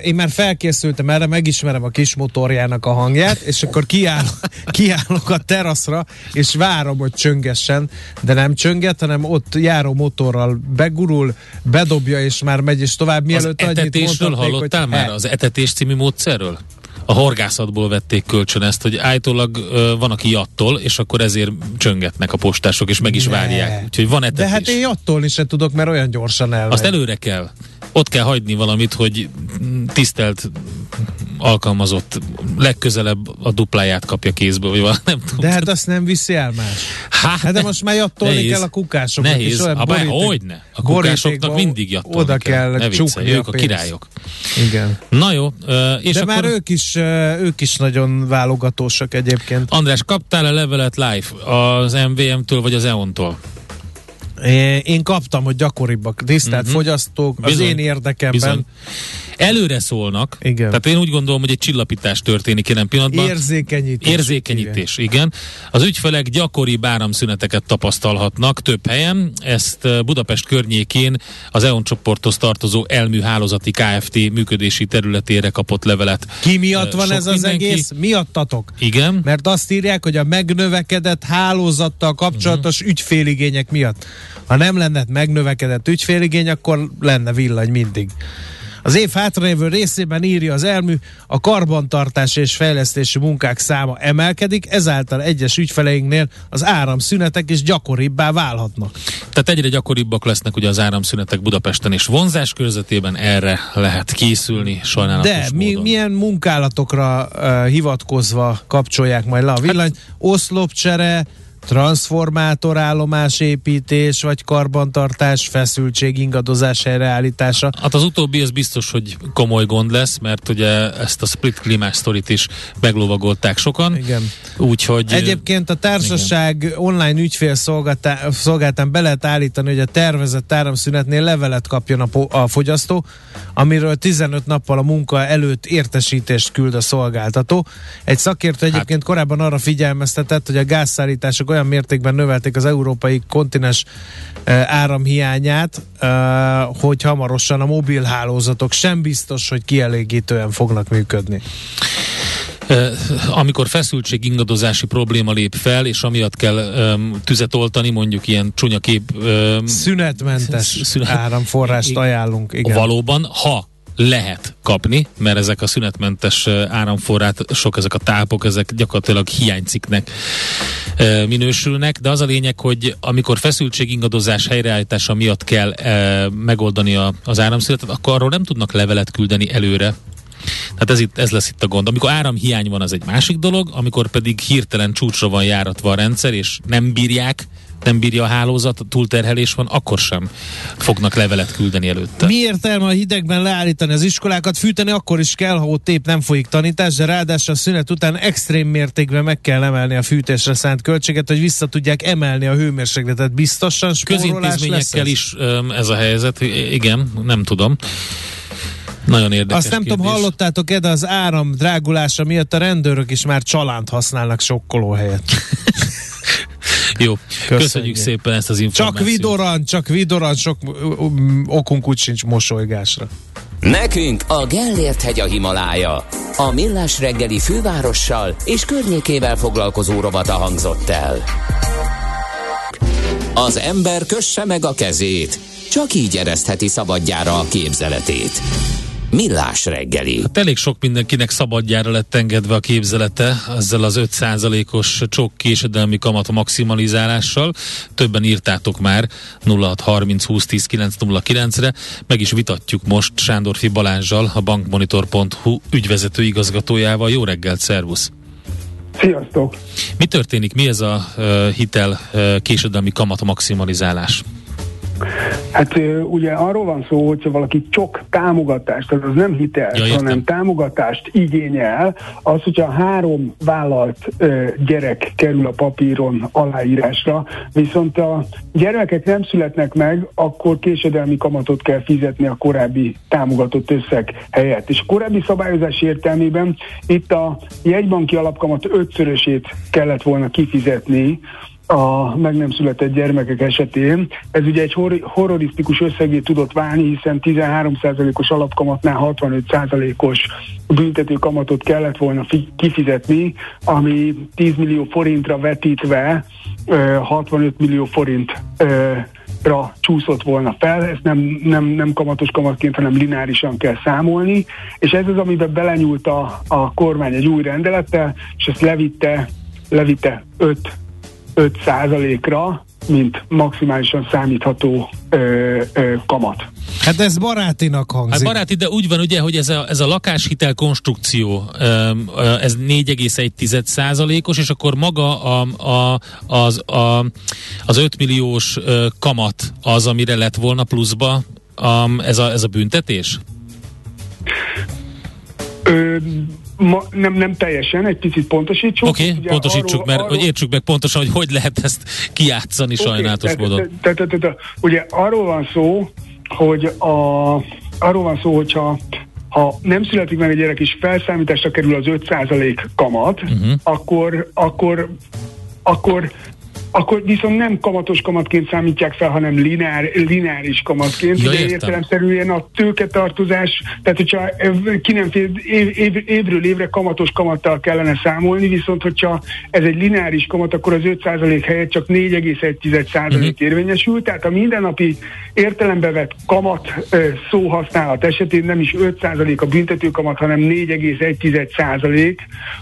Én már felkészültem erre, megismerem a kis motorjának a hangját, és akkor kiállok, kiállok a teraszra, és várom, hogy csöngessen, de nem csönget, hanem ott járó motorral begurul, bedobja, és már megy, és tovább. Mielőtt az etetésről hallottál hogy már? Az etetés című módszerről? A horgászatból vették kölcsön ezt, hogy állítólag uh, van, aki attól, és akkor ezért csöngetnek a postások, és meg is ne. várják. Úgyhogy van etetés. De hát én attól is se tudok, mert olyan gyorsan elmegy. Azt előre kell. Ott kell hagyni valamit, hogy tisztelt alkalmazott legközelebb a dupláját kapja kézből, vagy valami, nem tudom. De hát azt nem viszi el más. Hát, hát de most már jattolni kell a kukásokat. Nehéz. És olyan a boríték, hogyne. A kukásoknak mindig jattolni Oda kell, kell csukni ők a, a királyok. Igen. Na jó. És de akkor... már ők is, ők is nagyon válogatósak egyébként. András, kaptál-e levelet live az MVM-től vagy az EON-tól? Én kaptam, hogy gyakoribbak. Tisztelt uh-huh. fogyasztók, az bizony, én érdekemben. Bizony. Előre szólnak. Igen. Tehát én úgy gondolom, hogy egy csillapítás történik jelen pillanatban. Érzékenyítés. Érzékenyítés, igen. igen. Az ügyfelek gyakori áramszüneteket tapasztalhatnak több helyen. Ezt Budapest környékén az EON csoporthoz tartozó Elmű Hálózati Kft. működési területére kapott levelet. Ki miatt van Sok ez mindenki. az egész? Miattatok? Igen. Mert azt írják, hogy a megnövekedett hálózattal kapcsolatos uh-huh. ügyféligények miatt. Ha nem lenne megnövekedett ügyféligény, akkor lenne villany mindig. Az év hátralévő részében írja az elmű, a karbantartás és fejlesztési munkák száma emelkedik, ezáltal egyes ügyfeleinknél az áramszünetek is gyakoribbá válhatnak. Tehát egyre gyakoribbak lesznek ugye az áramszünetek Budapesten és vonzás körzetében erre lehet készülni sajnálatos De mi, milyen munkálatokra uh, hivatkozva kapcsolják majd le a villany? Hát, Oszlopcsere, transformátorállomás építés, vagy karbantartás, feszültség, ingadozás helyreállítása. Hát az utóbbi az biztos, hogy komoly gond lesz, mert ugye ezt a split klímás sztorit is meglovagolták sokan. Igen. Úgyhogy... Egyébként a társaság igen. online ügyfél szolgáltán be lehet állítani, hogy a tervezett áramszünetnél levelet kapjon a, po- a fogyasztó, amiről 15 nappal a munka előtt értesítést küld a szolgáltató. Egy szakértő hát- egyébként hát. korábban arra figyelmeztetett, hogy a gázszállítások olyan mértékben növelték az európai kontinens áramhiányát, hogy hamarosan a mobilhálózatok sem biztos, hogy kielégítően fognak működni amikor feszültség ingadozási probléma lép fel, és amiatt kell um, tüzet oltani, mondjuk ilyen csúnya kép... Um, Szünetmentes szünet, áramforrást ajánlunk, igen. Valóban, ha lehet kapni, mert ezek a szünetmentes áramforrások, ezek a tápok, ezek gyakorlatilag hiányciknek minősülnek, de az a lényeg, hogy amikor feszültségingadozás helyreállítása miatt kell megoldani az áramszünetet, akkor arról nem tudnak levelet küldeni előre, tehát ez, itt, ez lesz itt a gond. Amikor áramhiány van, az egy másik dolog, amikor pedig hirtelen csúcsra van járatva a rendszer, és nem bírják nem bírja a hálózat, túlterhelés van, akkor sem fognak levelet küldeni előtte. Mi értelme a hidegben leállítani az iskolákat? Fűteni akkor is kell, ha ott épp nem folyik tanítás, de ráadásul a szünet után extrém mértékben meg kell emelni a fűtésre szánt költséget, hogy vissza tudják emelni a hőmérsékletet. Biztosan Közintézményekkel is ez a helyzet, igen, nem tudom. Nagyon érdekes Azt nem kérdés. tudom, hallottátok-e, de az áram drágulása miatt a rendőrök is már csalánt használnak sokkoló helyet. Jó, köszönjük. köszönjük szépen ezt az információt. Csak vidoran, csak vidoran, sok okunk úgy sincs mosolygásra. Nekünk a Gellért hegy a Himalája. A Millás reggeli fővárossal és környékével foglalkozó rovata hangzott el. Az ember kösse meg a kezét, csak így eresztheti szabadjára a képzeletét. Millás reggeli. Hát elég sok mindenkinek szabadjára lett engedve a képzelete ezzel az 5%-os csok késedelmi kamat maximalizálással. Többen írtátok már 0630 20 10 909 re Meg is vitatjuk most Sándorfi Balázsjal, a bankmonitor.hu ügyvezető igazgatójával. Jó reggelt, szervusz! Sziasztok! Mi történik? Mi ez a uh, hitel uh, késedelmi kamat maximalizálás? Hát ugye arról van szó, hogyha valaki csak támogatást, tehát az nem hitel, ja, hanem támogatást igényel, az, hogyha három vállalt gyerek kerül a papíron aláírásra, viszont a gyermekek nem születnek meg, akkor késedelmi kamatot kell fizetni a korábbi támogatott összeg helyett. És a korábbi szabályozás értelmében itt a jegybanki alapkamat ötszörösét kellett volna kifizetni, a meg nem született gyermekek esetén. Ez ugye egy hor- horrorisztikus összegé tudott válni, hiszen 13%-os alapkamatnál 65%-os büntető kamatot kellett volna fi- kifizetni, ami 10 millió forintra vetítve 65 millió forint ra csúszott volna fel, ezt nem, nem, nem kamatos kamatként, hanem lineárisan kell számolni, és ez az, amiben belenyúlt a, a kormány egy új rendelettel, és ezt levitte, levitte 5 5%-ra, mint maximálisan számítható ö, ö, kamat. Hát ez barátinak hangzik. Hát baráti, de úgy van ugye, hogy ez a, ez a lakáshitel konstrukció, ez 4,1 százalékos, és akkor maga a, a, az, a, az 5 milliós kamat az, amire lett volna pluszba ez a, ez a büntetés? Ö, ma, nem, nem teljesen, egy picit pontosítsuk. Oké, okay, pontosítsuk, arról, mert arról, hogy értsük meg pontosan, hogy hogy lehet ezt kijátszani okay, sajnálatos módon. Te, te, te, te, ugye arról van szó, hogy a, arról van szó, hogyha ha nem születik meg egy gyerek és felszámításra kerül az 5% kamat, uh-huh. akkor, akkor akkor akkor viszont nem kamatos kamatként számítják fel, hanem lineár, lineáris kamatként. Ja, Ugye értelemszerűen a tőketartozás, tehát hogyha ki nem fél, év, év, évről évre kamatos kamattal kellene számolni, viszont hogyha ez egy lineáris kamat, akkor az 5% helyett csak 4,1% uh-huh. Mhm. érvényesül, tehát a mindennapi értelembe vett kamat szó használat esetén nem is 5% a büntető kamat, hanem 4,1%,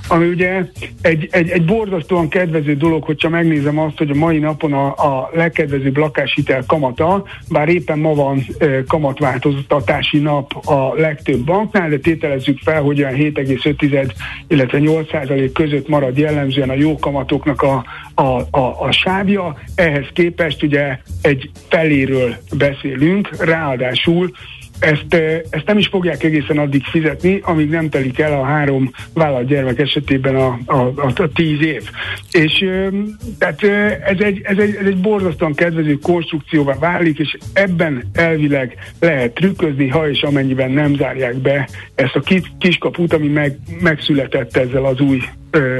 ami ugye egy, egy, egy borzasztóan kedvező dolog, hogyha megnézem azt, hogy a mai napon a, a legkedvezőbb lakáshitel kamata, bár éppen ma van e, kamatváltoztatási nap a legtöbb banknál, de tételezzük fel, hogy olyan 7,5, illetve 8% között marad jellemzően a jó kamatoknak a, a, a, a sávja. Ehhez képest ugye egy feléről beszélünk, ráadásul ezt, ezt nem is fogják egészen addig fizetni, amíg nem telik el a három vállalt gyermek esetében a, a, a, a tíz év. És tehát ez egy, ez, egy, ez egy borzasztóan kedvező konstrukcióvá válik, és ebben elvileg lehet trükközni, ha és amennyiben nem zárják be ezt a kiskaput, ami meg, megszületett ezzel az új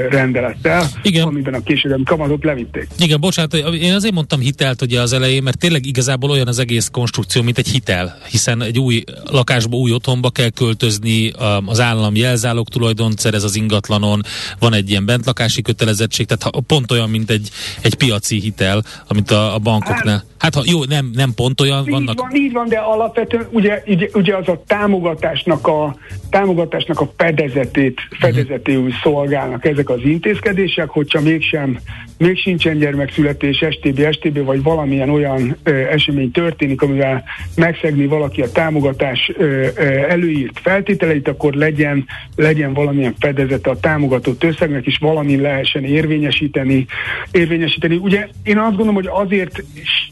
rendelettel, Igen. amiben a későbbi kamatot levitték. Igen, bocsánat, én azért mondtam hitelt ugye az elején, mert tényleg igazából olyan az egész konstrukció, mint egy hitel, hiszen egy új lakásba, új otthonba kell költözni, az állam jelzálog tulajdont szerez az ingatlanon, van egy ilyen bentlakási kötelezettség, tehát pont olyan, mint egy, egy piaci hitel, amit a, a bankoknál. Hát, ha jó, nem, nem pont olyan így vannak. Van, így van, de alapvetően ugye, ugye, ugye az a támogatásnak a, támogatásnak a fedezetét, fedezetéül szolgálnak vannak ezek az intézkedések, hogyha mégsem, még sincsen gyermekszületés, STB, STB, vagy valamilyen olyan ö, esemény történik, amivel megszegni valaki a támogatás ö, ö, előírt feltételeit, akkor legyen, legyen valamilyen fedezete a támogatott összegnek, és valamin lehessen érvényesíteni. érvényesíteni. Ugye én azt gondolom, hogy azért,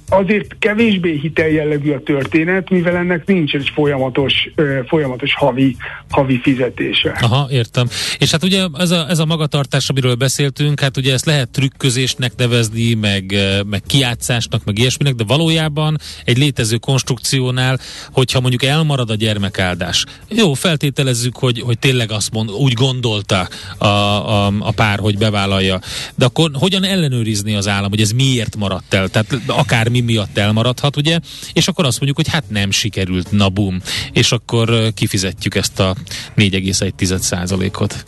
azért kevésbé hiteljellegű a történet, mivel ennek nincs egy folyamatos, ö, folyamatos havi, havi fizetése. Aha, értem. És hát ugye ez a, ez a magatartás, amiről beszéltünk, hát ugye ezt lehet trükközésnek nevezni, meg, meg kiátszásnak, meg ilyesminek, de valójában egy létező konstrukciónál, hogyha mondjuk elmarad a gyermekáldás, jó, feltételezzük, hogy, hogy tényleg azt mond, úgy gondolta a, a, a pár, hogy bevállalja. De akkor hogyan ellenőrizni az állam, hogy ez miért maradt el? Tehát akár mi miatt elmaradhat, ugye? És akkor azt mondjuk, hogy hát nem sikerült, na bum. És akkor kifizetjük ezt a 4,1 ot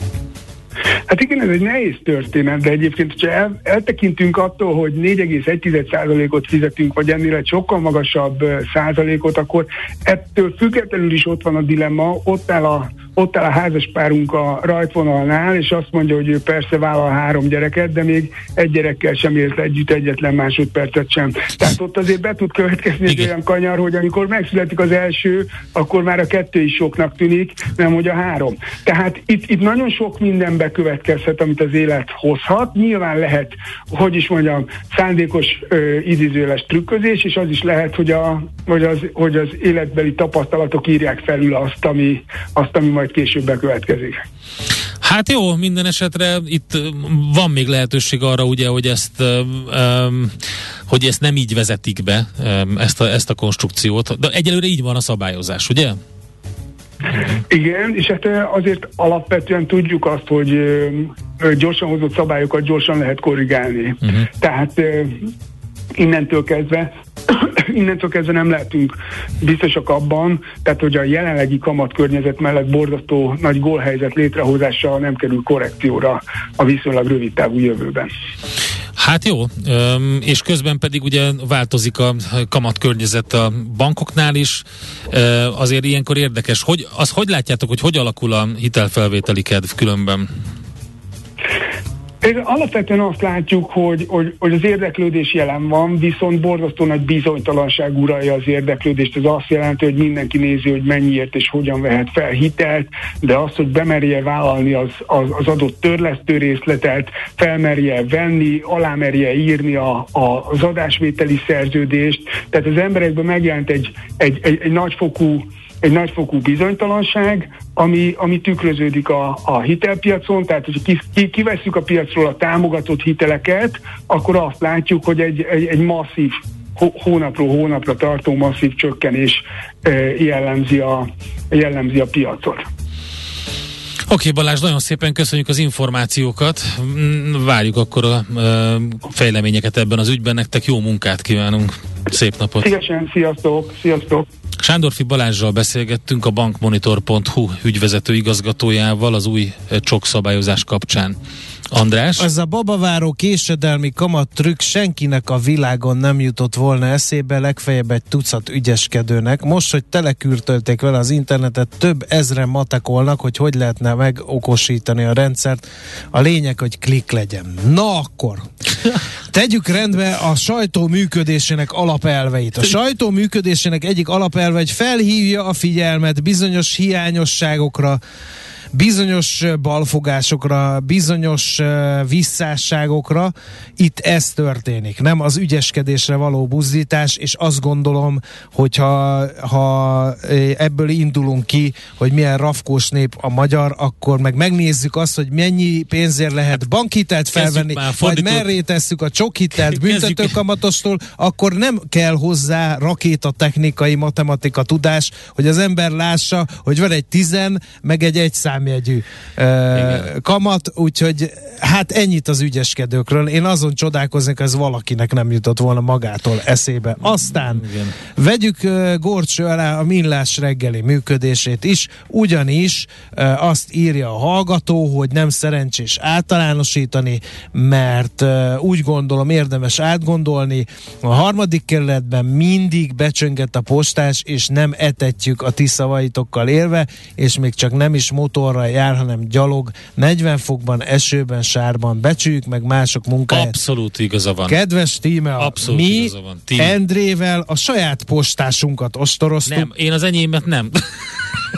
Hát igen, ez egy nehéz történet, de egyébként, hogyha el, eltekintünk attól, hogy 4,1%-ot fizetünk, vagy ennél egy sokkal magasabb százalékot, akkor ettől függetlenül is ott van a dilemma, ott áll a ott áll a házaspárunk a rajtvonalnál, és azt mondja, hogy ő persze vállal három gyereket, de még egy gyerekkel sem élt együtt egyetlen másodpercet sem. Tehát ott azért be tud következni egy olyan kanyar, hogy amikor megszületik az első, akkor már a kettő is soknak tűnik, nem hogy a három. Tehát itt, itt nagyon sok minden bekövetkezhet, amit az élet hozhat. Nyilván lehet, hogy is mondjam, szándékos ö, idézőles trükközés, és az is lehet, hogy, a, hogy, az, hogy az életbeli tapasztalatok írják felül azt, ami, azt, ami majd később bekövetkezik. Hát jó, minden esetre itt van még lehetőség arra, ugye, hogy ezt um, hogy ezt nem így vezetik be, um, ezt, a, ezt a konstrukciót. De egyelőre így van a szabályozás, ugye? Igen, és hát azért alapvetően tudjuk azt, hogy gyorsan hozott szabályokat gyorsan lehet korrigálni. Uh-huh. Tehát innentől kezdve innentől kezdve nem lehetünk biztosak abban, tehát hogy a jelenlegi kamatkörnyezet mellett borzasztó nagy gólhelyzet létrehozása nem kerül korrekcióra a viszonylag rövid távú jövőben. Hát jó, és közben pedig ugye változik a kamatkörnyezet a bankoknál is, azért ilyenkor érdekes. Hogy, az hogy látjátok, hogy hogy alakul a hitelfelvételi kedv különben? Ez alapvetően azt látjuk, hogy, hogy, hogy az érdeklődés jelen van, viszont borzasztó nagy bizonytalanság uralja az érdeklődést. Ez azt jelenti, hogy mindenki nézi, hogy mennyiért és hogyan vehet fel hitelt, de az, hogy bemerje vállalni az, az, az adott törlesztő részletet, felmerje venni, alámerje írni a, a, az adásvételi szerződést. Tehát az emberekben megjelent egy, egy, egy, egy nagyfokú egy nagyfokú bizonytalanság, ami, ami tükröződik a, a hitelpiacon, tehát hogyha ki, kivesszük a piacról a támogatott hiteleket, akkor azt látjuk, hogy egy, egy, egy masszív hónapról hónapra tartó masszív csökkenés jellemzi a, jellemzi a piacot. Oké, Balázs, nagyon szépen köszönjük az információkat. Mm, várjuk akkor a fejleményeket ebben az ügyben. Nektek jó munkát kívánunk. Szép napot. Szívesen, sziasztok, sziasztok. Sándorfi Balázsral beszélgettünk a bankmonitor.hu ügyvezető igazgatójával az új csok szabályozás kapcsán. András? Ez a babaváró késedelmi kamat trükk senkinek a világon nem jutott volna eszébe, legfeljebb egy tucat ügyeskedőnek. Most, hogy telekürtölték vele az internetet, több ezren matekolnak, hogy hogy lehetne megokosítani a rendszert. A lényeg, hogy klik legyen. Na akkor, tegyük rendbe a sajtó működésének alapelveit. A sajtó működésének egyik alapelve, hogy felhívja a figyelmet bizonyos hiányosságokra, bizonyos balfogásokra, bizonyos visszásságokra. Itt ez történik, nem az ügyeskedésre való buzdítás, és azt gondolom, hogyha ha ebből indulunk ki, hogy milyen rafkós nép a magyar, akkor meg megnézzük azt, hogy mennyi pénzért lehet bankhitelt felvenni, majd merré tesszük a csokhitelt büntetőkamatostól, akkor nem kell hozzá rakétatechnikai matematika tudás, hogy az ember lássa, hogy van egy tizen, meg egy számjegyű uh, kamat, úgyhogy hát ennyit az ügyeskedőkről. Én azon csodálkoznék, ez valakinek nem jutott volna magától eszébe. Aztán Igen. vegyük uh, gorcső alá a millás reggeli működését is, ugyanis uh, azt írja a hallgató, hogy nem szerencsés általánosítani, mert uh, úgy gondolom érdemes átgondolni. A harmadik kerületben mindig becsönget a postás, és nem etetjük a ti szavaitokkal élve, és még csak nem is motor motorral jár, hanem gyalog, 40 fokban, esőben, sárban, becsüljük meg mások munkáját. Abszolút igaza van. Kedves tíme, Abszolút mi igaza van. Endrével a saját postásunkat ostoroztuk. Nem, én az enyémet nem.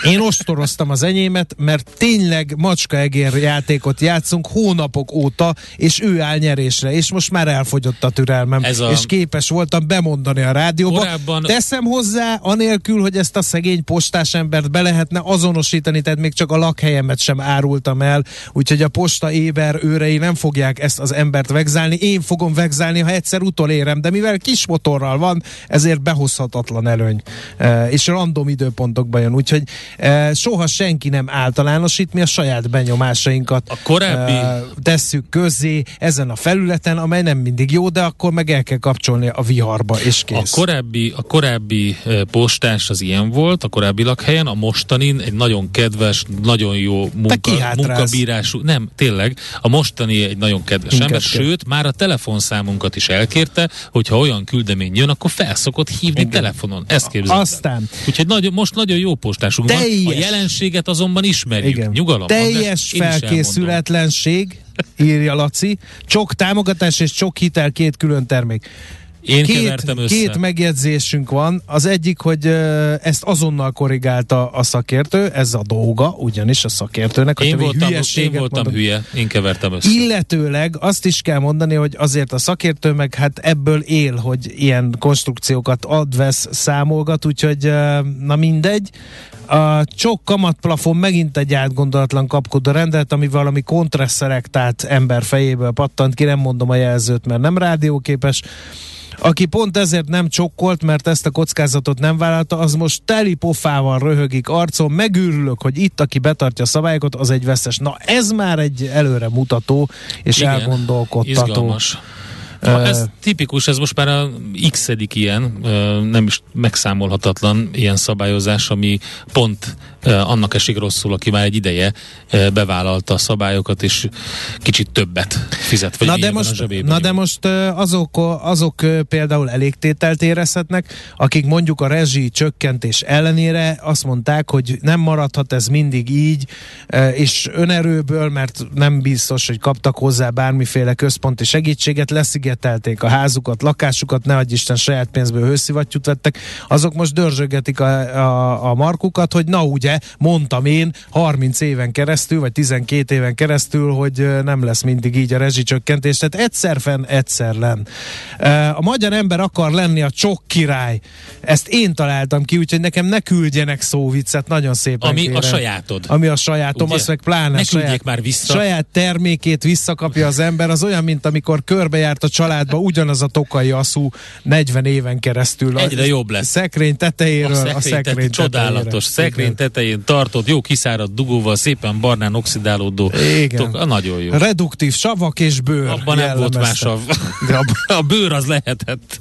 Én ostoroztam az enyémet, mert tényleg macskaegér játékot játszunk hónapok óta, és ő áll nyerésre, és most már elfogyott a türelmem, Ez a... és képes voltam bemondani a rádióba. Korábban... Teszem hozzá, anélkül, hogy ezt a szegény postás embert be lehetne azonosítani, tehát még csak a lakhelyemet sem árultam el, úgyhogy a posta éber őrei nem fogják ezt az embert vegzálni, én fogom vegzálni, ha egyszer utolérem, de mivel kis motorral van, ezért behozhatatlan előny, e, és random időpontokban jön, úgyhogy soha senki nem általánosít, mi a saját benyomásainkat a korábbi... e, tesszük közzé ezen a felületen, amely nem mindig jó, de akkor meg el kell kapcsolni a viharba, és kész. A korábbi, a korábbi postás az ilyen volt, a korábbi lakhelyen, a mostanin egy nagyon kedves, nagyon jó munka, munkabírású, nem, tényleg, a mostani egy nagyon kedves Inkább ember, sőt, már a telefonszámunkat is elkérte, hogyha olyan küldemény jön, akkor felszokott hívni Igen. telefonon. Ezt képzeld. Aztán. Úgyhogy nagyon, most nagyon jó postásunk teljes, van. A jelenséget azonban ismerjük. Igen. Nyugalom. Teljes András, felkészületlenség, írja Laci. Csok támogatás és csok hitel, két külön termék. Én két, kevertem össze. Két megjegyzésünk van. Az egyik, hogy ezt azonnal korrigálta a szakértő, ez a dolga, ugyanis a szakértőnek. Én voltam, én voltam mondom, hülye, én kevertem össze. Illetőleg azt is kell mondani, hogy azért a szakértő meg hát ebből él, hogy ilyen konstrukciókat ad, vesz, számolgat, úgyhogy na mindegy. A csok kamatplafon megint egy átgondolatlan kapkodó rendelet, ami valami kontraszelektált ember fejéből pattant ki, nem mondom a jelzőt, mert nem rádióképes aki pont ezért nem csokkolt, mert ezt a kockázatot nem vállalta, az most teli pofával röhögik arcon, megőrülök, hogy itt, aki betartja a szabályokat, az egy veszes. Na ez már egy előre mutató és Igen, elgondolkodtató. Izgalmas. Ez tipikus, ez most már a x ilyen, nem is megszámolhatatlan ilyen szabályozás, ami pont annak esik rosszul, aki már egy ideje bevállalta a szabályokat, és kicsit többet fizet. Vagy na, de most, a na de most azok, azok például elégtételt érezhetnek, akik mondjuk a rezsi csökkentés ellenére azt mondták, hogy nem maradhat ez mindig így, és önerőből, mert nem biztos, hogy kaptak hozzá bármiféle központi segítséget, lesziget elszigetelték a házukat, lakásukat, ne Isten saját pénzből hőszivattyút vettek, azok most dörzsögetik a, a, a markukat, hogy na ugye, mondtam én 30 éven keresztül, vagy 12 éven keresztül, hogy nem lesz mindig így a rezsicsökkentés, tehát egyszer fenn, egyszer len. A magyar ember akar lenni a csok király. Ezt én találtam ki, úgyhogy nekem ne küldjenek szóviccet, nagyon szépen Ami kérem. a sajátod. Ami a sajátom, Ugye? azt meg pláne ne saját, már vissza. saját termékét visszakapja az ember, az olyan, mint amikor körbejárt a családba ugyanaz a tokai aszú 40 éven keresztül. Egyre jobb lesz. Szekrény tetejéről a szekrény, a szekrény tetejére. Csodálatos. Szekrény tetején tartod, jó kiszáradt dugóval, szépen barnán oxidálódó. Igen. Tok, nagyon jó. Reduktív savak és bőr. Abban nem volt más a, a bőr az lehetett.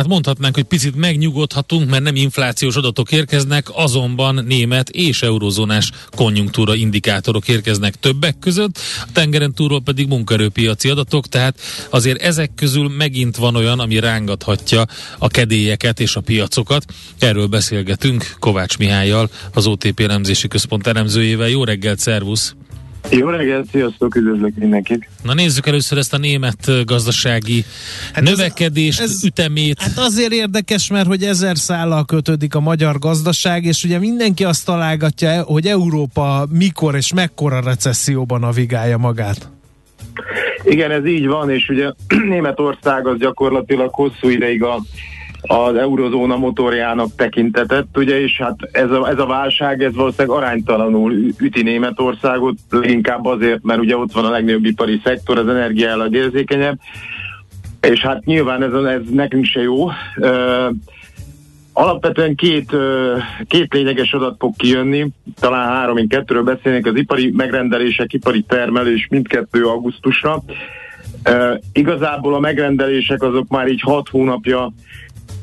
Hát mondhatnánk, hogy picit megnyugodhatunk, mert nem inflációs adatok érkeznek, azonban német és eurozónás konjunktúra indikátorok érkeznek többek között, a tengeren túlról pedig munkerőpiaci adatok, tehát azért ezek közül megint van olyan, ami rángathatja a kedélyeket és a piacokat. Erről beszélgetünk Kovács Mihályjal, az OTP elemzési központ elemzőjével. Jó reggelt, szervusz! Jó reggelt, sziasztok, üdvözlök mindenkit! Na nézzük először ezt a német gazdasági hát növekedés ez, ez, ütemét. Hát azért érdekes, mert hogy ezer szállal kötődik a magyar gazdaság, és ugye mindenki azt találgatja, hogy Európa mikor és mekkora recesszióban navigálja magát. Igen, ez így van, és ugye Németország az gyakorlatilag hosszú ideig a az eurozóna motorjának tekintetett, ugye, és hát ez a, ez a válság, ez valószínűleg aránytalanul üti Németországot, leginkább azért, mert ugye ott van a legnagyobb ipari szektor, az energia a legérzékenyebb, és hát nyilván ez, ez nekünk se jó. Uh, Alapvetően két, két lényeges adat fog kijönni, talán három, én kettőről beszélnék, az ipari megrendelések, ipari termelés mindkettő augusztusra. Uh, igazából a megrendelések azok már így hat hónapja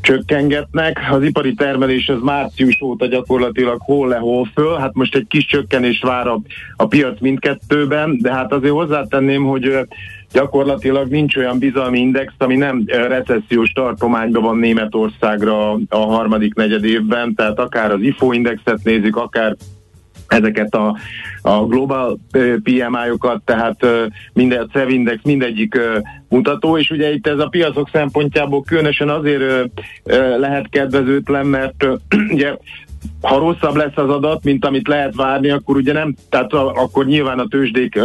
csökkengetnek. Az ipari termelés az március óta gyakorlatilag hol le, föl. Hát most egy kis csökkenést vár a, a piac mindkettőben, de hát azért hozzátenném, hogy gyakorlatilag nincs olyan bizalmi index, ami nem recessziós tartományban van Németországra a harmadik negyed évben, tehát akár az IFO indexet nézik, akár ezeket a, a global PMI-okat, tehát minden, a CEV index mindegyik mutató, és ugye itt ez a piacok szempontjából különösen azért lehet kedvezőtlen, mert ugye ha rosszabb lesz az adat, mint amit lehet várni, akkor ugye nem, tehát akkor nyilván a tőzsdék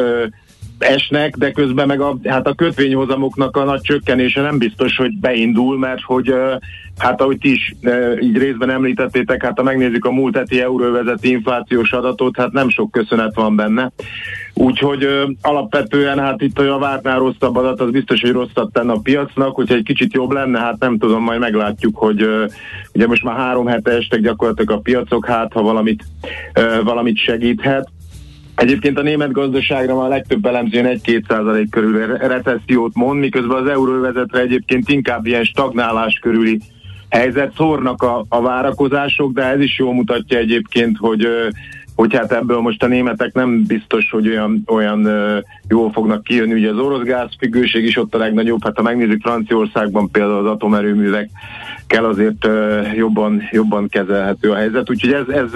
esnek, de közben meg a, hát a kötvényhozamoknak a nagy csökkenése nem biztos, hogy beindul, mert hogy hát ahogy ti is így részben említettétek, hát ha megnézzük a múlt heti euróvezeti inflációs adatot, hát nem sok köszönet van benne. Úgyhogy alapvetően hát itt a vártnál rosszabb adat, az biztos, hogy rosszat tenne a piacnak, hogyha egy kicsit jobb lenne, hát nem tudom, majd meglátjuk, hogy ugye most már három hete estek gyakorlatilag a piacok, hát ha valamit, valamit segíthet. Egyébként a német gazdaságra már a legtöbb elemzőn 1-2 százalék körül recessziót mond, miközben az euróvezetre egyébként inkább ilyen stagnálás körüli helyzet, szórnak a, a várakozások, de ez is jól mutatja egyébként, hogy hogy hát ebből most a németek nem biztos, hogy olyan, olyan jól fognak kijönni. Ugye az orosz gázfüggőség is ott a legnagyobb, hát ha megnézzük Franciaországban például az atomerőművek kell azért jobban, jobban kezelhető a helyzet. Úgyhogy ez, ez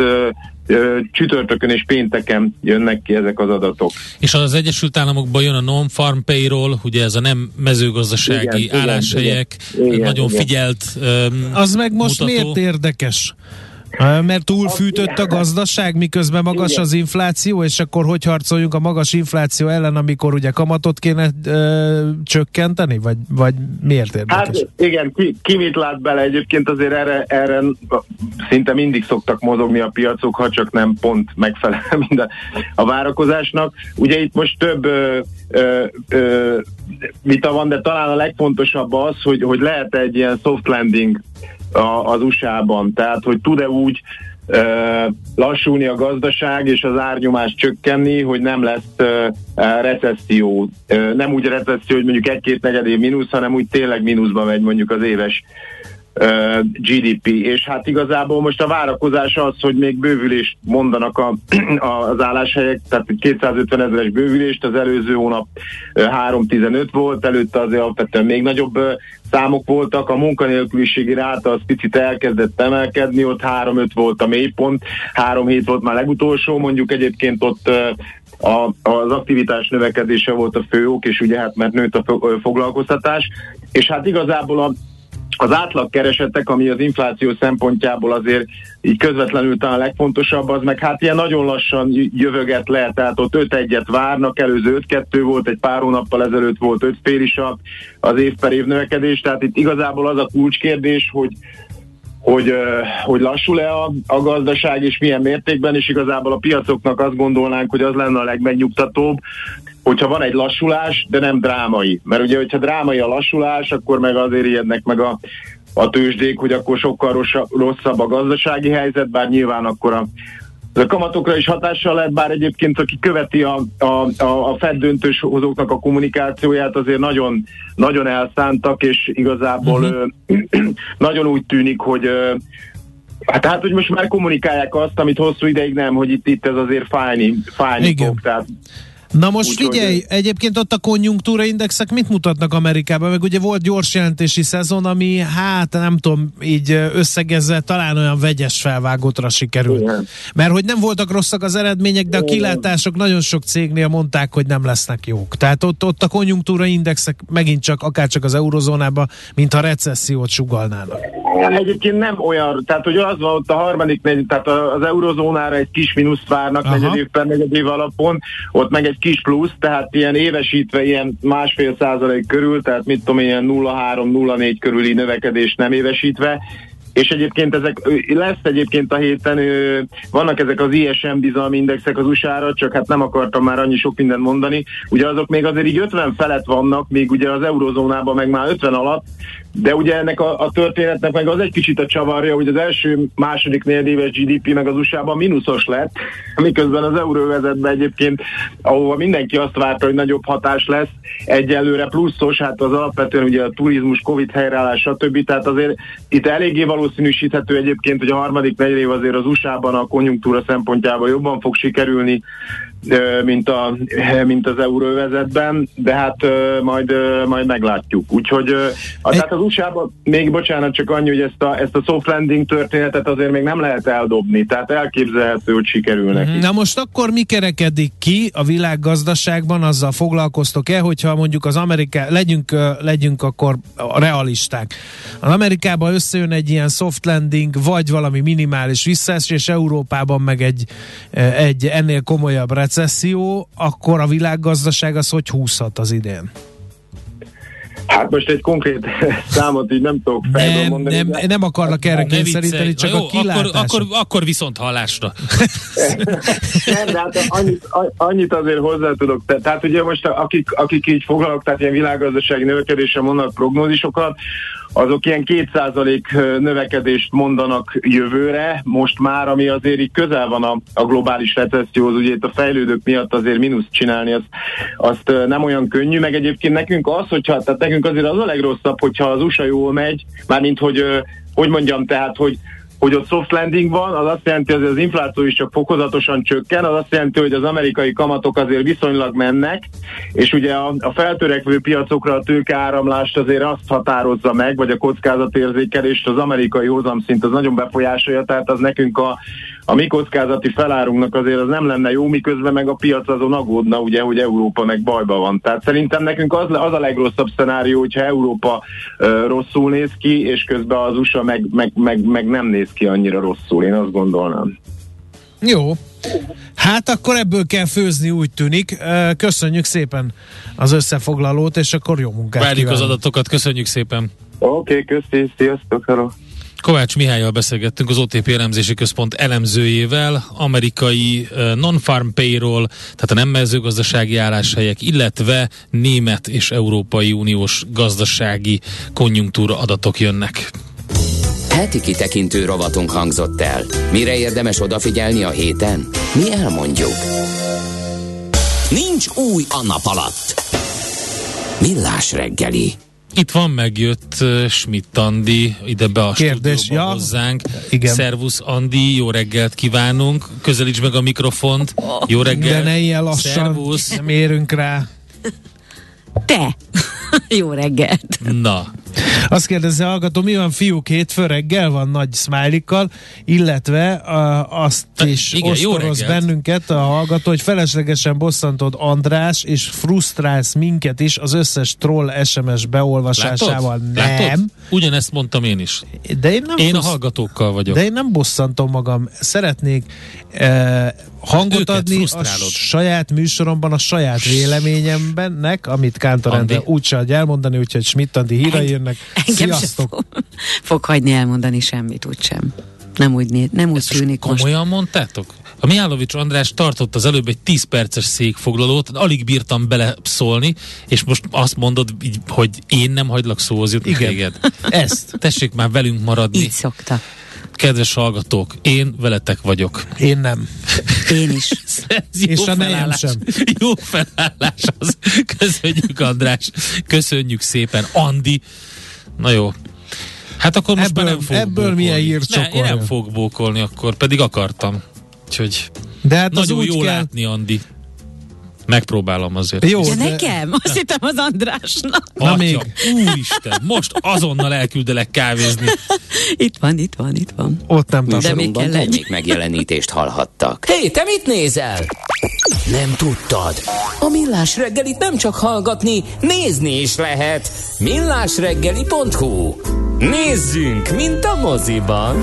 csütörtökön és pénteken jönnek ki ezek az adatok. És az Egyesült Államokban jön a non-farm payroll, ugye ez a nem mezőgazdasági igen, álláshelyek, igen, igen, nagyon igen. figyelt um, Az meg most mutató. miért érdekes? Mert túlfűtött a gazdaság, miközben magas igen. az infláció, és akkor hogy harcoljunk a magas infláció ellen, amikor ugye kamatot kéne ö, csökkenteni? Vagy, vagy miért érdekes? Hát igen, ki, ki mit lát bele? Egyébként azért erre, erre szinte mindig szoktak mozogni a piacok, ha csak nem pont megfelel minden a várakozásnak. Ugye itt most több ö, ö, ö, vita van, de talán a legfontosabb az, hogy, hogy lehet egy ilyen soft landing a, az USA-ban. Tehát, hogy tud-e úgy lassulni a gazdaság és az árnyomás csökkenni, hogy nem lesz recesszió. Nem úgy recesszió, hogy mondjuk egy-két negyed év mínusz, hanem úgy tényleg mínuszba megy mondjuk az éves GDP, és hát igazából most a várakozás az, hogy még bővülést mondanak a, az álláshelyek, tehát 250 ezeres bővülést, az előző hónap 315 volt, előtte azért alapvetően még nagyobb számok voltak, a munkanélküliségi ráta az picit elkezdett emelkedni, ott 3-5 volt a mélypont, 3 hét volt már legutolsó, mondjuk egyébként ott a, az aktivitás növekedése volt a fő ok, és ugye hát mert nőtt a foglalkoztatás, és hát igazából a az átlagkeresetek, ami az infláció szempontjából azért így közvetlenül talán a legfontosabb, az meg hát ilyen nagyon lassan jövöget le, tehát ott 5-1-et várnak, előző 5-2 volt, egy pár hónappal ezelőtt volt 5 fél is az év per év növekedés, tehát itt igazából az a kulcskérdés, hogy hogy, hogy lassul-e a, a gazdaság, és milyen mértékben, és igazából a piacoknak azt gondolnánk, hogy az lenne a legmegnyugtatóbb, hogyha van egy lassulás, de nem drámai. Mert ugye, hogyha drámai a lassulás, akkor meg azért ijednek meg a, a tőzsdék, hogy akkor sokkal rosszabb a gazdasági helyzet, bár nyilván akkor a, a kamatokra is hatással lehet, bár egyébként aki követi a, a, a Fed döntős hozóknak a kommunikációját, azért nagyon, nagyon elszántak, és igazából uh-huh. nagyon úgy tűnik, hogy Hát, hát, hogy most már kommunikálják azt, amit hosszú ideig nem, hogy itt, itt ez azért fájni, fájni Igen. fog. Tehát Na most Úgy, figyelj, hogy... egyébként ott a konjunktúra indexek mit mutatnak Amerikában? Meg ugye volt gyors jelentési szezon, ami hát nem tudom, így összegezve talán olyan vegyes felvágótra sikerült. Igen. Mert hogy nem voltak rosszak az eredmények, de a kilátások nagyon sok cégnél mondták, hogy nem lesznek jók. Tehát ott, ott a konjunktúra indexek megint csak, akár csak az eurozónában, mintha recessziót sugalnának. Egyébként nem olyan, tehát hogy az van ott a harmadik tehát az eurozónára egy kis mínuszt várnak Aha. negyed év per negyed év alapon, ott meg egy kis plusz, tehát ilyen évesítve ilyen másfél százalék körül, tehát mit tudom, ilyen 0,3-0,4 körüli növekedés nem évesítve, és egyébként ezek lesz egyébként a héten, vannak ezek az ISM bizalmi indexek az USA-ra, csak hát nem akartam már annyi sok mindent mondani. Ugye azok még azért így 50 felett vannak, még ugye az eurozónában meg már 50 alatt, de ugye ennek a, a történetnek meg az egy kicsit a csavarja, hogy az első, második negyedéves GDP meg az USA-ban mínuszos lett, miközben az euróvezetben egyébként, ahova mindenki azt várta, hogy nagyobb hatás lesz, egyelőre pluszos, hát az alapvetően ugye a turizmus, Covid helyreállás, stb. Tehát azért itt eléggé valószínűsíthető egyébként, hogy a harmadik negyedév azért az USA-ban a konjunktúra szempontjából jobban fog sikerülni, mint, a, mint az euróvezetben, de hát majd, majd meglátjuk. Úgyhogy a, tehát az USA-ban, még bocsánat, csak annyi, hogy ezt a, ezt a soft landing történetet azért még nem lehet eldobni, tehát elképzelhető, hogy sikerül neki. Na most akkor mi kerekedik ki a világgazdaságban, azzal foglalkoztok-e, hogyha mondjuk az Amerika, legyünk, legyünk akkor realisták. Az Amerikában összejön egy ilyen soft landing, vagy valami minimális visszaesés, Európában meg egy, egy ennél komolyabb recesszió, akkor a világgazdaság az hogy húzhat az idén? Hát most egy konkrét számot így nem tudok nem, mondani. Nem, de... nem akarnak erre kényszeríteni, csak jó, a kilátás. Akkor, akkor, akkor viszont hallásra. nem, de hát annyit, annyit azért hozzá tudok. Tehát ugye most akik, akik így foglalok, tehát ilyen világgazdasági növekedésre mondanak prognózisokat, azok ilyen kétszázalék növekedést mondanak jövőre, most már, ami azért így közel van a, a globális recesszióhoz, ugye itt a fejlődők miatt azért mínuszt csinálni, azt, azt nem olyan könnyű, meg egyébként nekünk az, hogyha, tehát nekünk azért az a legrosszabb, hogyha az USA jól megy, mármint hogy, hogy mondjam, tehát, hogy hogy ott soft landing van, az azt jelenti, hogy az infláció is csak fokozatosan csökken, az azt jelenti, hogy az amerikai kamatok azért viszonylag mennek, és ugye a, a feltörekvő piacokra a tőkeáramlást azért azt határozza meg, vagy a kockázatérzékelést az amerikai hozamszint az nagyon befolyásolja, tehát az nekünk a, a mi kockázati felárunknak azért az nem lenne jó, miközben meg a piac azon aggódna, ugye, hogy Európa meg bajba van. Tehát szerintem nekünk az, az a legrosszabb szenárió, hogyha Európa uh, rosszul néz ki, és közben az USA meg, meg, meg, meg nem néz ki annyira rosszul, én azt gondolnám. Jó. Hát akkor ebből kell főzni, úgy tűnik. Köszönjük szépen az összefoglalót, és akkor jó munkát Várjuk kívánunk. az adatokat, köszönjük szépen. Oké, okay, köszi, sziasztok, hello. Kovács Mihályjal beszélgettünk az OTP elemzési központ elemzőjével, amerikai non-farm payroll, tehát a nem mezőgazdasági álláshelyek, illetve német és Európai Uniós gazdasági konjunktúra adatok jönnek. Heti kitekintő rovatunk hangzott el. Mire érdemes odafigyelni a héten? Mi elmondjuk. Nincs új a nap alatt. Millás reggeli. Itt van, megjött Schmidt Andi ide be a Kérdés, stúdióba ja. hozzánk. Igen. Szervusz Andi, jó reggelt kívánunk. Közelíts meg a mikrofont. Jó reggelt. De ne ilyen lassan, Szervusz. nem érünk rá. Te! jó reggelt. Na, azt kérdezi a hallgató, mi van fiúk hétfő reggel van nagy smiley illetve a, azt is Igen, ostoroz bennünket a hallgató, hogy feleslegesen bosszantod András, és frusztrálsz minket is az összes troll SMS beolvasásával. Látod? Nem. Látod? Ugyanezt mondtam én is. De én nem én frusz... a hallgatókkal vagyok. De én nem bosszantom magam. Szeretnék eh, hangot adni a saját műsoromban, a saját véleményembennek, amit Kántor Endre úgyse adja elmondani, úgyhogy Schmidt Andi híre jönnek. Engem Sziasztok! Fog, fog hagyni elmondani semmit, úgysem. Nem úgy, nem úgy tűnik most. Komolyan mondtátok? A Miálovics András tartott az előbb egy 10 perces székfoglalót, alig bírtam bele szólni, és most azt mondod, így, hogy én nem hagylak szóhoz jutni Igen. téged. Ezt. Tessék már velünk maradni. Így szokta. Kedves hallgatók, én veletek vagyok. Én nem. Én is. És a nejem sem. Jó felállás az. Köszönjük András. Köszönjük szépen. Andi. Na jó. Hát akkor most ebből, már nem fog Ebből bókolni. milyen hírcsokor? Ne, én nem fog bókolni akkor, pedig akartam. Úgyhogy de hát nagyon jó kell... látni, Andi. Megpróbálom azért. Jó, de... nekem? Azt hittem az Andrásnak. Na Atya, még. Úristen, most azonnal elküldelek kávézni. Itt van, itt van, itt van. Ott nem tudom. De még kell termék megjelenítést hallhattak. Hé, hey, te mit nézel? Nem tudtad? A Millás reggelit nem csak hallgatni, nézni is lehet. millásreggeli.hu Nézzünk, mint a moziban!